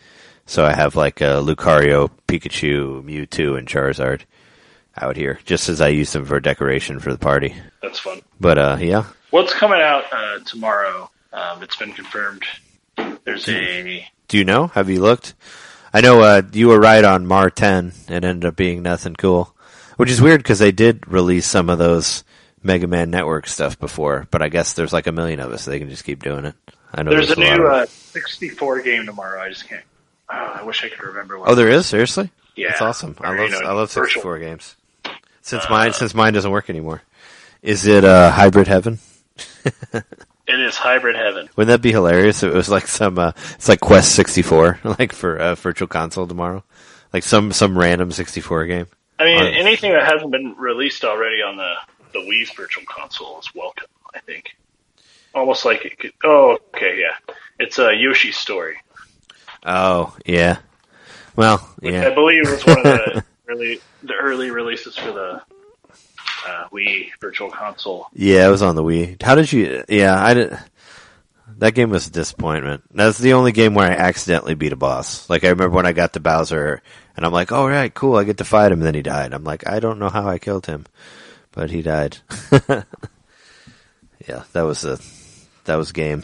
So I have like uh, Lucario, Pikachu, Mewtwo, and Charizard out here, just as I use them for decoration for the party. That's fun. But uh, yeah, What's coming out uh, tomorrow? Um, it's been confirmed. There's a do you know? Have you looked? I know uh, you were right on Mar 10. It ended up being nothing cool, which is weird because they did release some of those Mega Man Network stuff before, but I guess there's like a million of us. So they can just keep doing it. I know there's a lot new uh, 64 game tomorrow. I just can't. Oh, I wish I could remember. What Oh, there is seriously. Yeah, that's awesome. I love you know, I love virtual- sixty four games. Since mine since mine doesn't work anymore, is it uh, hybrid heaven? It is hybrid heaven. Wouldn't that be hilarious? If it was like some uh, it's like Quest sixty four, like for uh, Virtual Console tomorrow, like some some random sixty four game. I mean, Alright. anything that hasn't been released already on the the Wii's Virtual Console is welcome. I think almost like it could. Oh, okay, yeah, it's a Yoshi story. Oh yeah. Well, yeah. I believe it was one of the early the early releases for the uh, Wii Virtual Console. Yeah, it was on the Wii. How did you? Yeah, I did. That game was a disappointment. That's the only game where I accidentally beat a boss. Like I remember when I got to Bowser, and I'm like, "All right, cool, I get to fight him." And then he died. I'm like, I don't know how I killed him, but he died. yeah, that was a that was game.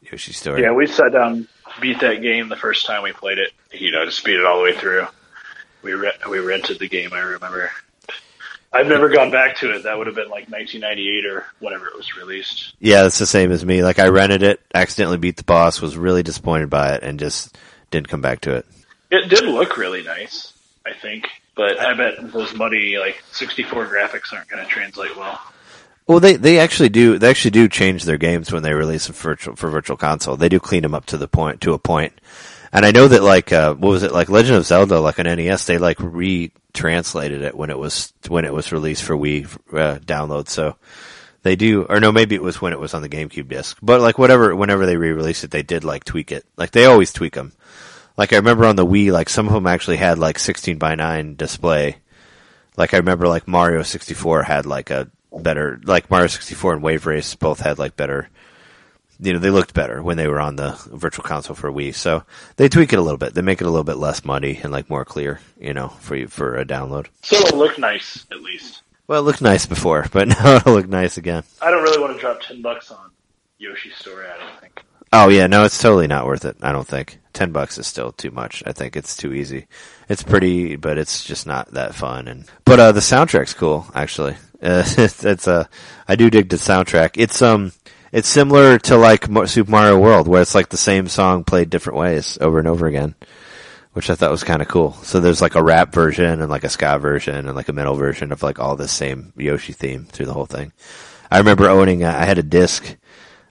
Yoshi story. Yeah, we sat down, beat that game the first time we played it. You know, just beat it all the way through. We re- we rented the game. I remember. I've never gone back to it. That would have been like 1998 or whenever it was released. Yeah, it's the same as me. Like I rented it, accidentally beat the boss, was really disappointed by it, and just didn't come back to it. It did look really nice, I think, but I bet those muddy like 64 graphics aren't going to translate well. Well, they they actually do they actually do change their games when they release them for virtual for virtual console. They do clean them up to the point to a point. And I know that like uh, what was it like Legend of Zelda like on NES they like retranslated it when it was when it was released for Wii uh, download. So they do or no maybe it was when it was on the GameCube disc. But like whatever whenever they re-released it they did like tweak it. Like they always tweak them. Like I remember on the Wii like some of them actually had like 16 by 9 display. Like I remember like Mario 64 had like a better like Mario 64 and Wave Race both had like better you know they looked better when they were on the virtual console for Wii so they tweak it a little bit they make it a little bit less muddy and like more clear you know for you for a download So it'll look nice at least. well it looked nice before but now it'll look nice again I don't really want to drop 10 bucks on Yoshi's story. I don't think. Oh yeah no it's totally not worth it I don't think. 10 bucks is still too much. I think it's too easy. It's pretty but it's just not that fun and but uh the soundtrack's cool actually. Uh, it's, it's uh I do dig the soundtrack. It's um it's similar to like Super Mario World, where it's like the same song played different ways over and over again, which I thought was kind of cool. So there's like a rap version and like a ska version and like a metal version of like all the same Yoshi theme through the whole thing. I remember owning, I had a disc,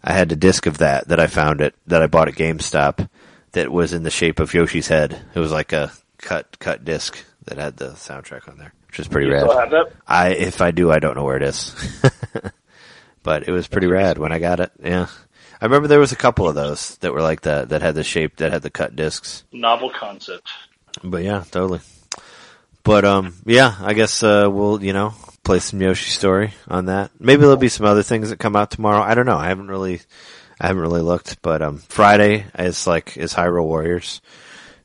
I had a disc of that that I found it that I bought at GameStop that was in the shape of Yoshi's head. It was like a cut cut disc that had the soundtrack on there, which is pretty You rad. still have that? I if I do, I don't know where it is. but it was pretty rad when I got it. Yeah, I remember there was a couple of those that were like that that had the shape that had the cut discs. Novel concept. But yeah, totally. But um, yeah, I guess uh, we'll you know play some Yoshi Story on that. Maybe there'll be some other things that come out tomorrow. I don't know. I haven't really, I haven't really looked. But um, Friday is like is Hyrule Warriors.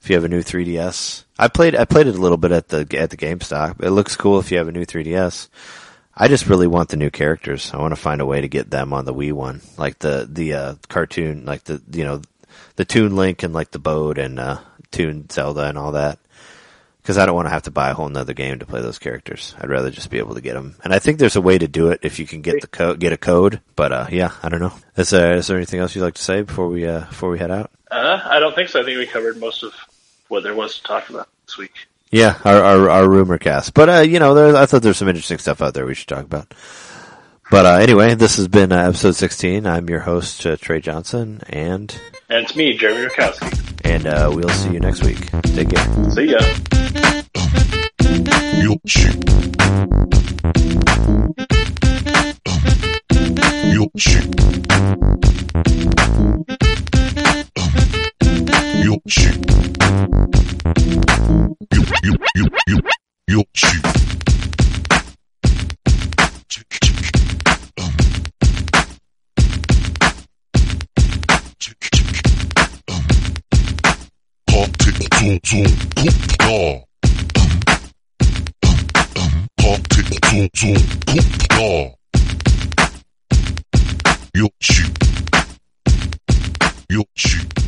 If you have a new 3DS, I played I played it a little bit at the at the GameStop. It looks cool if you have a new 3DS. I just really want the new characters. I want to find a way to get them on the Wii one, like the the uh, cartoon, like the you know the Toon Link and like the boat and uh, Toon Zelda and all that. Because I don't want to have to buy a whole nother game to play those characters. I'd rather just be able to get them. And I think there's a way to do it if you can get the code, get a code. But uh, yeah, I don't know. Is there, is there anything else you'd like to say before we uh, before we head out? Uh, I don't think so. I think we covered most of what there was to talk about this week. Yeah, our our, our rumor cast. But uh, you know, there, I thought there's some interesting stuff out there we should talk about. But uh, anyway, this has been uh, episode 16. I'm your host uh, Trey Johnson, and And it's me, Jereme Rakowski. and uh, we'll see you next week. Take care. See ya. Yoshi. Zoom, zoom, poop, yeah. Yoshi. Yoshi.